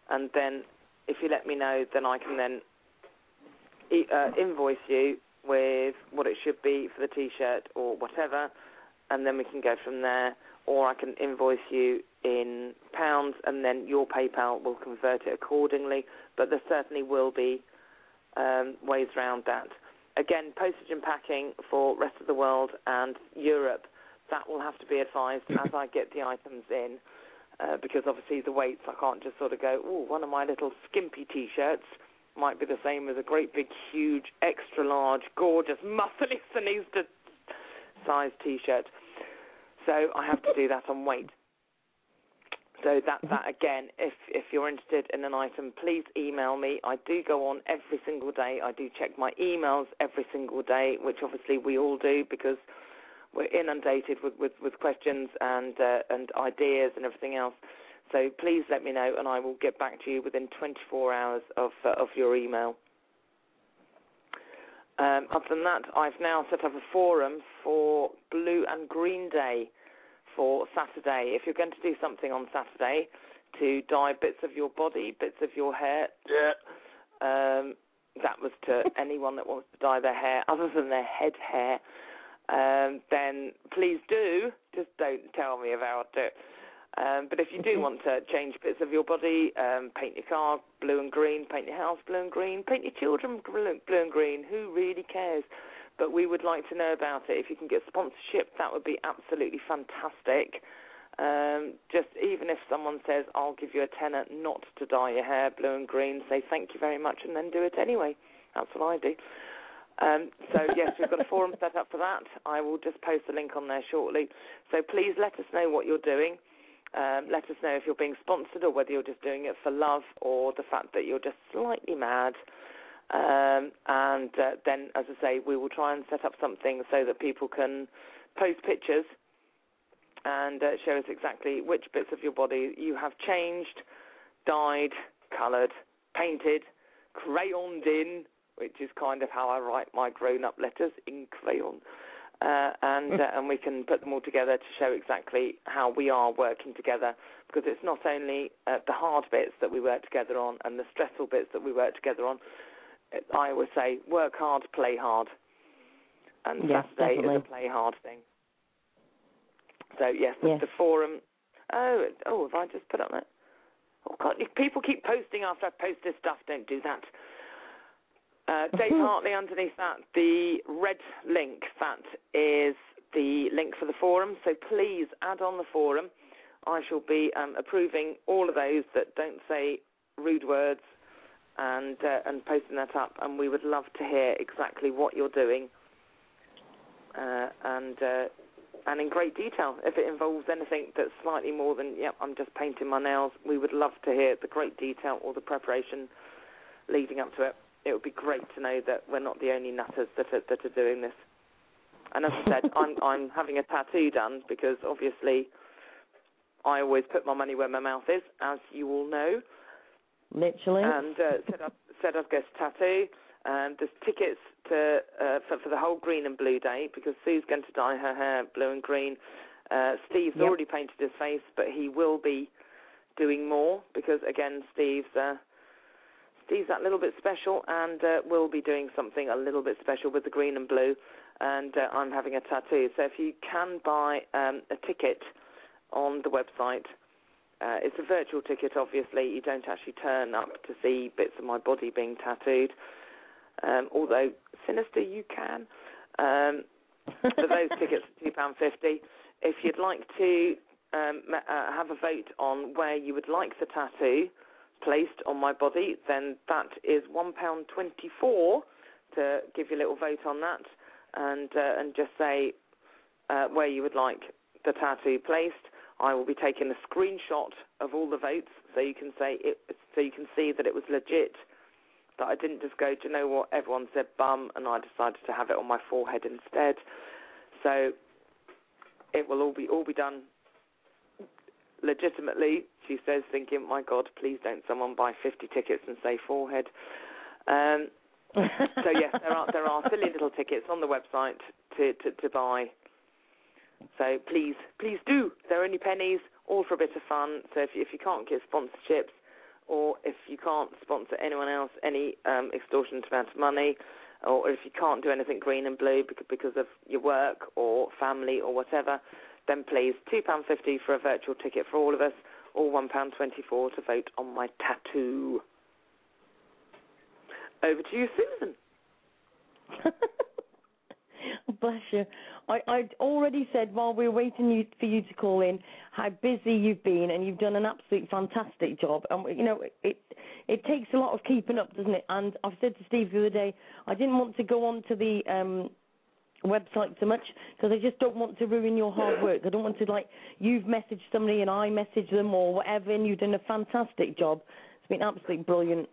and then if you let me know, then I can then e- uh, invoice you with what it should be for the T-shirt or whatever, and then we can go from there. Or I can invoice you in pounds, and then your PayPal will convert it accordingly. But there certainly will be um, ways around that. Again, postage and packing for rest of the world and Europe. That will have to be advised as I get the items in, uh, because obviously the weights I can't just sort of go. Oh, one of my little skimpy T-shirts might be the same as a great big, huge, extra large, gorgeous, muscly Sinista size T-shirt. So I have to do that on weight. So that that again, if if you're interested in an item, please email me. I do go on every single day. I do check my emails every single day, which obviously we all do because we're inundated with with, with questions and uh, and ideas and everything else. So please let me know, and I will get back to you within 24 hours of uh, of your email. Um, other than that, I've now set up a forum for Blue and Green Day for Saturday. If you're going to do something on Saturday to dye bits of your body, bits of your hair, um, that was to anyone that wants to dye their hair other than their head hair, um, then please do. Just don't tell me about it. Um, but if you do want to change bits of your body, um, paint your car blue and green, paint your house blue and green, paint your children blue blue and green, who really cares? But we would like to know about it. If you can get sponsorship, that would be absolutely fantastic. Um, just even if someone says, I'll give you a tenner not to dye your hair blue and green, say thank you very much and then do it anyway. That's what I do. Um, so yes, we've got a forum set up for that. I will just post the link on there shortly. So please let us know what you're doing. Um, let us know if you're being sponsored or whether you're just doing it for love or the fact that you're just slightly mad. Um, and uh, then, as I say, we will try and set up something so that people can post pictures and uh, show us exactly which bits of your body you have changed, dyed, coloured, painted, crayoned in, which is kind of how I write my grown-up letters in crayon. Uh, and uh, and we can put them all together to show exactly how we are working together because it's not only uh, the hard bits that we work together on and the stressful bits that we work together on. I always say, work hard, play hard, and Yes, Saturday definitely. is a play hard thing. So yes, the, Yes. the forum. Oh, oh, have I just put up that? Oh God, people keep posting after I post this stuff. Don't do that. Uh, Dave Hartley underneath that, the red link, that is the link for the forum. So please add on the forum. I shall be um, approving all of those that don't say rude words and uh, and posting that up. And we would love to hear exactly what you're doing uh, and uh, and in great detail. If it involves anything that's slightly more than, yep, I'm just painting my nails, we would love to hear the great detail or the preparation leading up to it. It would be great to know that we're not the only nutters that are, that are doing this. And as I said, I'm I'm having a tattoo done because obviously I always put my money where my mouth is, as you all know. Literally. And uh, said I'd said I'd get a tattoo. And there's tickets to uh, for for the whole green and blue day because Sue's going to dye her hair blue and green. Uh, Steve's Yep. already painted his face, but he will be doing more because again, Steve's uh, Steve's that little bit special and uh, will be doing something a little bit special with the green and blue. And uh, I'm having a tattoo. So if you can buy um, a ticket on the website, uh, it's a virtual ticket. Obviously, you don't actually turn up to see bits of my body being tattooed. Um, although sinista, you can. Um, for those tickets, two pound fifty. If you'd like to um, uh, have a vote on where you would like the tattoo placed on my body, then that is one pound twenty four to give you a little vote on that, and uh, and just say uh, where you would like the tattoo placed. I will be taking a screenshot of all the votes, so you can say it, so you can see that it was legit. That I didn't just go, do you know what? Everyone said bum, and I decided to have it on my forehead instead. So it will all be all be done legitimately. She says, thinking, my God, please don't someone buy 50 tickets and say forehead. Um, so yes, there are there are silly little tickets on the website to, to, to buy. So please, please do. They're only pennies, all for a bit of fun. So if you, if you can't get sponsorships, or if you can't sponsor anyone else any um, extortionate amount of money, or if you can't do anything green and blue because, of your work or family or whatever, then please two pound fifty for a virtual ticket for all of us, or one pound twenty four to vote on my tattoo. Over to you, Susan. Bless you. I, I'd already said while we were waiting you, for you to call in how busy you've been, and you've done an absolute fantastic job. And you know, it it takes a lot of keeping up, doesn't it? And I've said to Steve the other day, I didn't want to go on to the um website so much because I just don't want to ruin your hard work. I don't want to like you've messaged somebody and I message them or whatever, and you've done a fantastic job. It's been absolutely brilliant.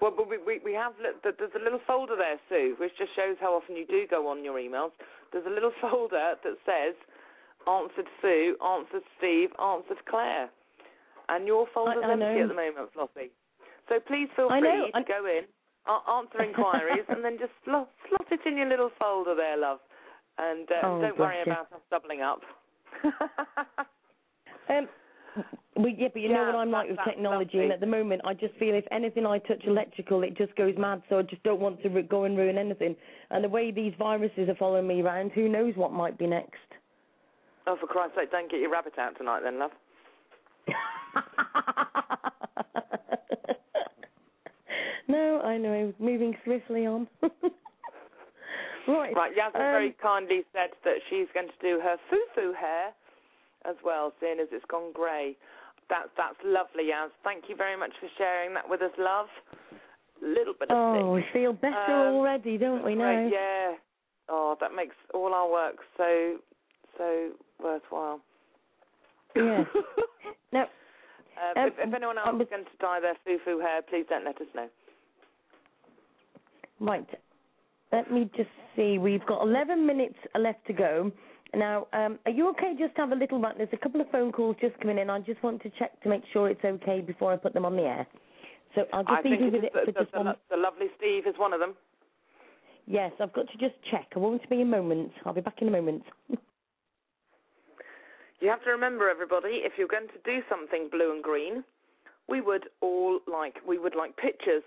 Well, but we, we, we have, there's a little folder there, Sue, which just shows how often you do go on your emails. There's a little folder that says, answered Sue, answered Steve, answered Claire. And your folder's I empty know. at the moment, Flossie. So please feel free know, to and- go in, answer inquiries, and then just slot, slot it in your little folder there, love. And uh, Oh, don't worry you. about us doubling up. Um, we, yeah, but you know what I'm like with technology, lovely. and at the moment, I just feel if anything I touch electrical, it just goes mad. So I just don't want to go and ruin anything. And the way these viruses are following me around, who knows what might be next? oh, for Christ's sake, don't get your rabbit out tonight then, love. no, I know. Moving swiftly on. right. Right, Yaz um, very kindly said that she's going to do her foo-foo hair as well, seeing as it's gone grey. That's that's lovely, Yaz. Thank you very much for sharing that with us, love. Little bit of Oh, we feel better Um, already, don't we? Right, Now. yeah. Oh, that makes all our work so so worthwhile. Yeah. Now, Uh, Um, if, if anyone else was- is going to dye their foo-foo hair, please don't let us know. Right. Let me just see. We've got 11 minutes left to go. Now, um, are you okay just to have a little run? There's a couple of phone calls just coming in. I just want to check to make sure it's okay before I put them on the air. So I'll just leave you with it the, for the, just the, one. the lovely Steve is one of them. Yes, I've got to just check. I won't be a moment. I'll be back in a moment. You have to remember, everybody, if you're going to do something blue and green, we would all like we would like pictures.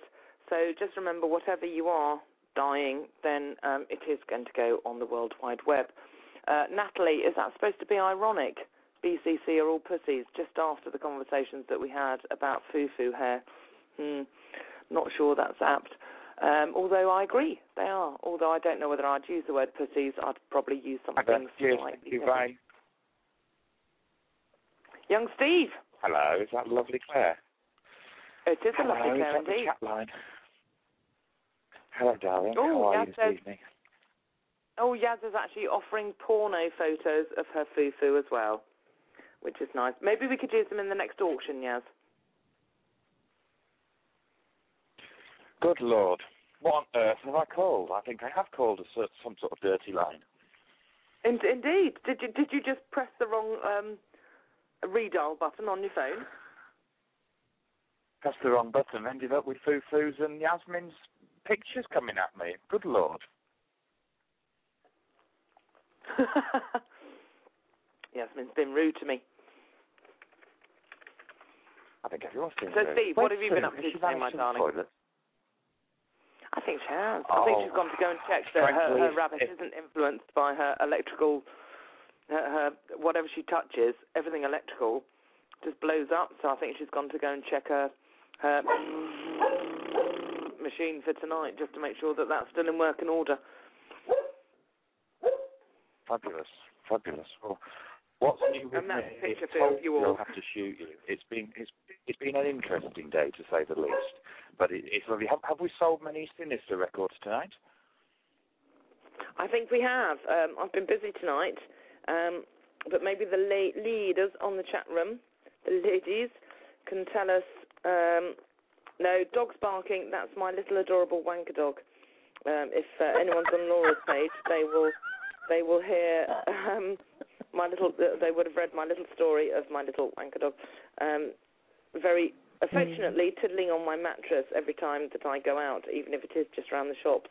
So just remember, whatever you are dying, then um, it is going to go on the World Wide Web. Uh, Natalie, is that supposed to be ironic? BCC are all pussies, just after the conversations that we had about foo-foo hair. Hmm, not sure that's apt. Um, although I agree, they are. Although I don't know whether I'd use the word pussies, I'd probably use something Cheers, slightly thank you, different. Young Steve, Hello, is that lovely Claire? it is a Hello, lovely is Claire that the chat line? Hello, darling. Oh, How are yeah, you this evening? Oh, Yaz is actually offering porno photos of her foo-foo as well, which is nice. Maybe we could use them in the next auction, Yaz. Good Lord. What on earth have I called? I think I have called a some sort of dirty line. In- indeed. Did you did you just press the wrong um, redial button on your phone? Pressed the wrong button, ended up with Foo-Foo's and Yasmin's pictures coming at me. Good Lord. Yasmin's been rude to me. I think everyone's been So, rude. Steve, what Where's have you been Sue? up to Has she today, my vanished in the darling? toilet? I think she has. I think Oh, she's gone to go and check that her, frankly, her if- rabbit if- isn't influenced by her electrical, her, her whatever she touches, everything electrical just blows up. So I think she's gone to go and check her her mm, machine for tonight just to make sure that that's still in working order. Fabulous, fabulous. Well, what's new with And that's me? picture told you all. Have to shoot you. It's been it's it's been an interesting day to say the least. But it, it's lovely. Have, have we sold many Sinista records tonight? I think we have. Um, I've been busy tonight, um, but maybe the la- leaders on the chat room, the ladies, can tell us. Um, no, dogs barking. That's my little adorable wanker dog. Um, if uh, anyone's on Laura's page, they will they will hear um, my little. They would have read my little story of my little wanker dog. Um, very affectionately tiddling on my mattress every time that I go out, even if it is just around the shops.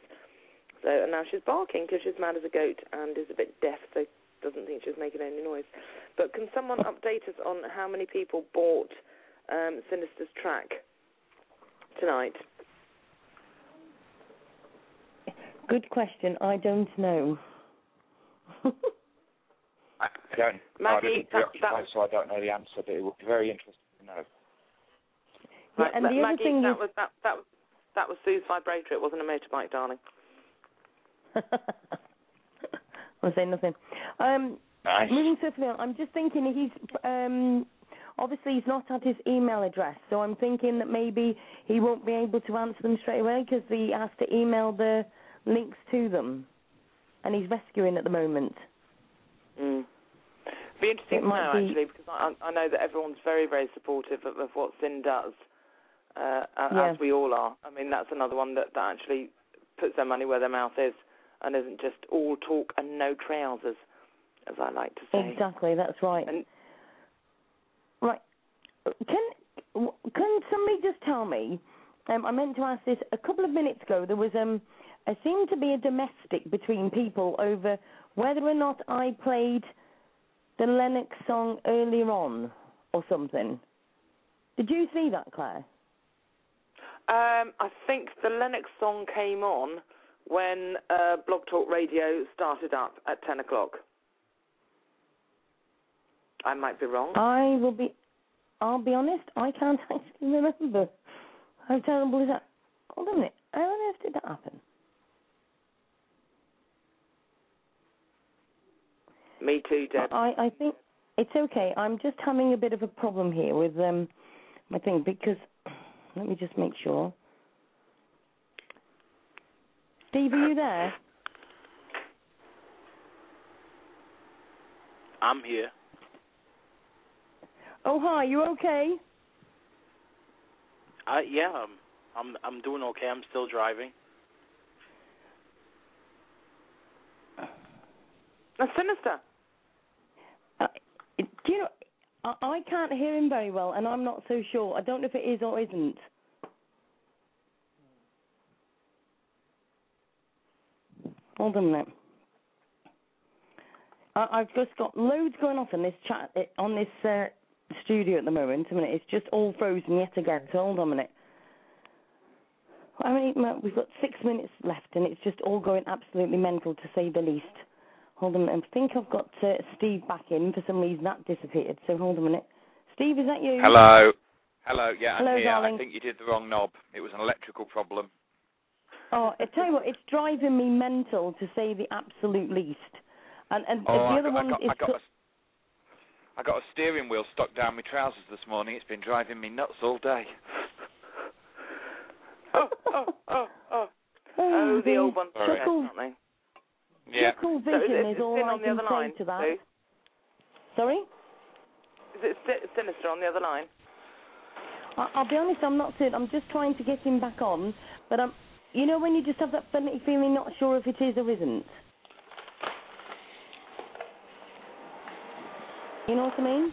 So and now she's barking because she's mad as a goat and is a bit deaf, so doesn't think she's making any noise. But can someone update us on how many people bought um, Sinista's track tonight? Good question. I don't know. I don't. I'm Maggie, a bit that- so I don't know the answer. But it would be very interesting to know. Yeah, Right, and Ma- the other thing that is- was that that was that was Sue's vibrator. It wasn't a motorbike, darling. I'll say nothing. Um, Nice. moving swiftly on, I'm just thinking he's um, obviously he's not had his email address, so I'm thinking that maybe he won't be able to answer them straight away because he has to email the links to them, and he's rescuing at the moment. Mm. Be interesting It to know be- actually because I, I know that everyone's very very supportive of, of what Sin does, uh, Yeah. as we all are. I mean that's another one that, that actually puts their money where their mouth is and isn't just all talk and no trousers, as I like to say. Exactly, that's right. And Right. Can can somebody just tell me? Um, I meant to ask this a couple of minutes ago. There was um, there seemed to be a domestic between people over whether or not I played the Lennox song earlier on or something. Did you see that, Claire? Um, I think the Lennox song came on when uh, Blog Talk Radio started up at 10 o'clock. I might be wrong. I will be. I'll be honest. I can't actually remember. How terrible is that? Hold on a minute. How on earth did that happen? Me too, Deb. I, I think it's okay. I'm just having a bit of a problem here with um my thing because let me just make sure. Steve, are you there? I'm here. Oh hi, you okay? I yeah, I'm I'm I'm doing okay. I'm still driving. That's Sinista. You know? I, I can't hear him very well, and I'm not so sure. I don't know if it is or isn't. Hold on a minute. I, I've just got loads going off in this chat eh, on this uh, studio at the moment. A minute, it's just all frozen yet again. So hold on a minute. I mean, we've got six minutes left, and it's just all going absolutely mental, to say the least. Hold on, I think I've got uh, Steve back in. For some reason, that disappeared. So hold on a minute. Steve, is that you? Hello. Hello. Yeah, I'm Hello, here. darling. I think you did the wrong knob. It was an electrical problem. Oh, I tell you what, it's driving me mental, to say the absolute least. And and Oh, the I other got, I one got, is. I got, a, I got a steering wheel stuck down my trousers this morning. It's been driving me nuts all day. Oh, oh, oh, oh. Oh, the old ones, Sorry. definitely. Yeah. So is vision it- is is all I can say line, to that. Sue? Sorry? Is it Sinista on the other line? I, I'll be honest, I'm not certain. I'm just trying to get him back on, but I'm. You know when you just have that funny feeling, not sure if it is or isn't. You know what I mean?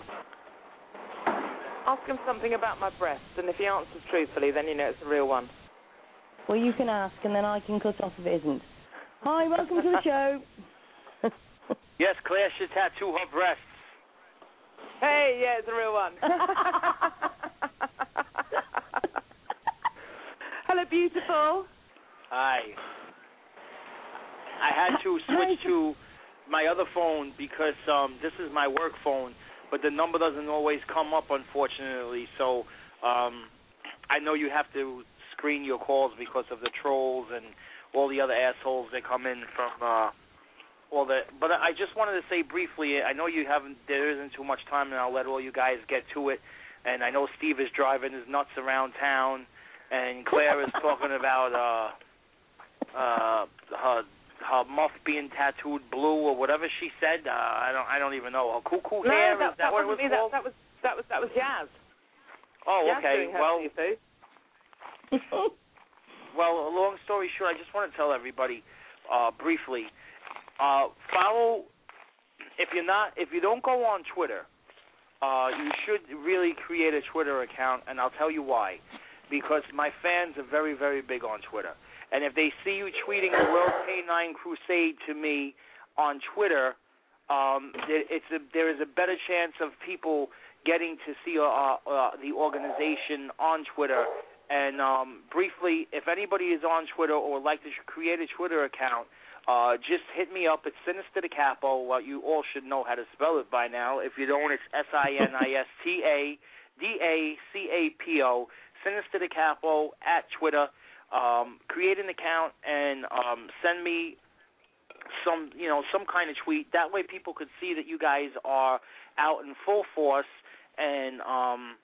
Ask him something about my breasts, and if he answers truthfully, then you know it's a real one. Well, you can ask, and then I can cut off if it isn't. Hi, welcome to the show. Yes, Claire should tattoo her breasts. Hey, yeah, it's a real one. Hello, beautiful. Hi. I had to switch to my other phone because um this is my work phone, but the number doesn't always come up unfortunately. So um I know you have to screen your calls because of the trolls and all the other assholes that come in from uh all the but I just wanted to say briefly, I know you haven't there isn't too much time and I'll let all you guys get to it. And I know Steve is driving his nuts around town and Claire is talking about uh uh her her muff being tattooed blue or whatever she said. Uh, I don't I don't even know. Her cuckoo No, hair that, is that, what it was wasn't me. called? That, that was that was that was Jazz. oh, Jazz okay. doing her Well, seafood. well, a long story short, I just want to tell everybody uh, briefly. Uh, follow if you're not if you don't go on Twitter, uh, you should really create a Twitter account, and I'll tell you why. Because my fans are very very big on Twitter, and if they see you tweeting the World K9 Crusade to me on Twitter, um, it's a, there is a better chance of people getting to see uh, uh, the organization on Twitter. And um, briefly, if anybody is on Twitter or would like to create a Twitter account, uh, just hit me up. It's Sinista Da Capo. Well, you all should know how to spell it by now. If you don't, it's S I N I S T A D A C A P O. Sinista Da Capo at Twitter. Um, create an account and um, send me some you know some kind of tweet that way people could see that you guys are out in full force and um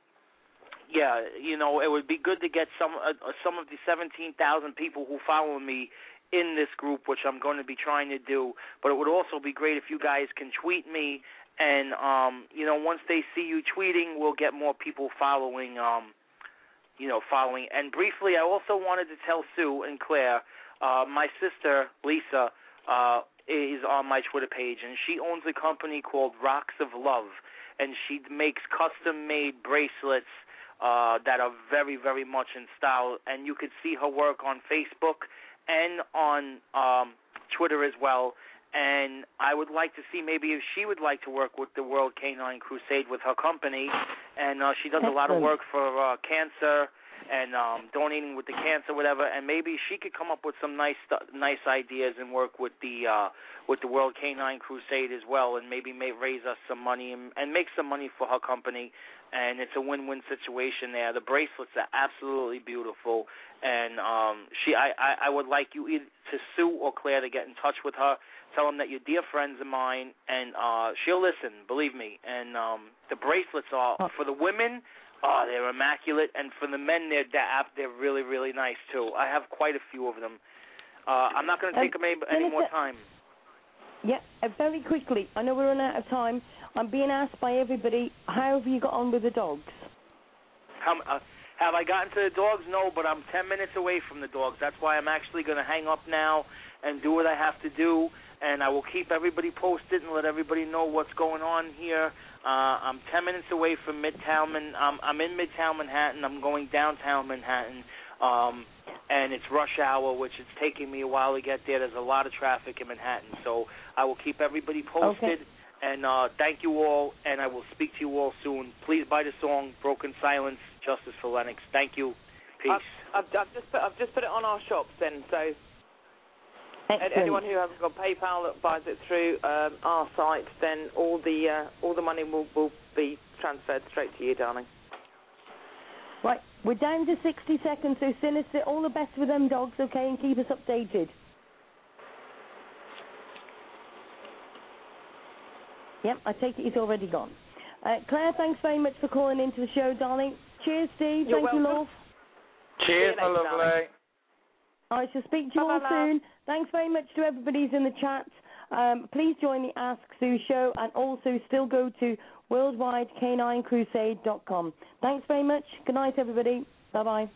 yeah you know it would be good to get some uh, uh, some of the 17,000 people who follow me in this group which I'm going to be trying to do. But it would also be great if you guys can tweet me and um you know once they see you tweeting we'll get more people following um you know following. And briefly I also wanted to tell Sue and Claire uh my sister Lisa uh, is on my Twitter page, and she owns a company called Rocks of Love, and she makes custom-made bracelets uh, that are very, very much in style. And you could see her work on Facebook and on um, Twitter as well. And I would like to see maybe if she would like to work with the World Canine Crusade with her company. And uh, she does a lot of work for uh, cancer and um donating with the cancer whatever and maybe she could come up with some nice stu- nice ideas and work with the uh with the World Canine Crusade as well and maybe may raise us some money and, and make some money for her company and it's a win-win situation there the bracelets are absolutely beautiful and um she I I, I would like you either to Sue or Claire to get in touch with her tell them that you're dear friends of mine and uh she'll listen believe me and um the bracelets are for the women Oh, they're immaculate, and for the men, they're they're, they're really really nice too. I have quite a few of them. Uh, I'm not going to take them any, any more time. Yeah, uh, very quickly. I know we're running out of time. I'm being asked by everybody, how have you got on with the dogs? How, uh, have I gotten to the dogs? No, but I'm 10 minutes away from the dogs. That's why I'm actually going to hang up now and do what I have to do, and I will keep everybody posted and let everybody know what's going on here. Uh, I'm 10 minutes away from Midtown. Man- um, I'm in Midtown Manhattan. I'm going downtown Manhattan. Um, and it's rush hour, which it's taking me a while to get there. There's a lot of traffic in Manhattan, so I will keep everybody posted. Okay. And uh, thank you all, and I will speak to you all soon. Please buy the song "Broken Silence," Justice for Lennox. Thank you. I've, I've, I've just put I've just put it on our shops then. So Excellent. anyone who hasn't got PayPal that buys it through um, our site, then all the uh, all the money will will be transferred straight to you, darling. Right, we're down to 60 seconds, so Sinista, all the best with them dogs, okay, and keep us updated. Yep, I take it he's already gone. Uh, Claire, thanks very much for calling into the show, darling. Cheers, Steve. You're Thank you, welcome. love. Cheers, See you my lovely. I shall speak to you all Bye-bye, love. soon. Thanks very much to everybody who's in the chat. Um, please join the Ask Sue show and also still go to worldwidek9crusade.com. Thanks very much. Good night, everybody. Bye bye.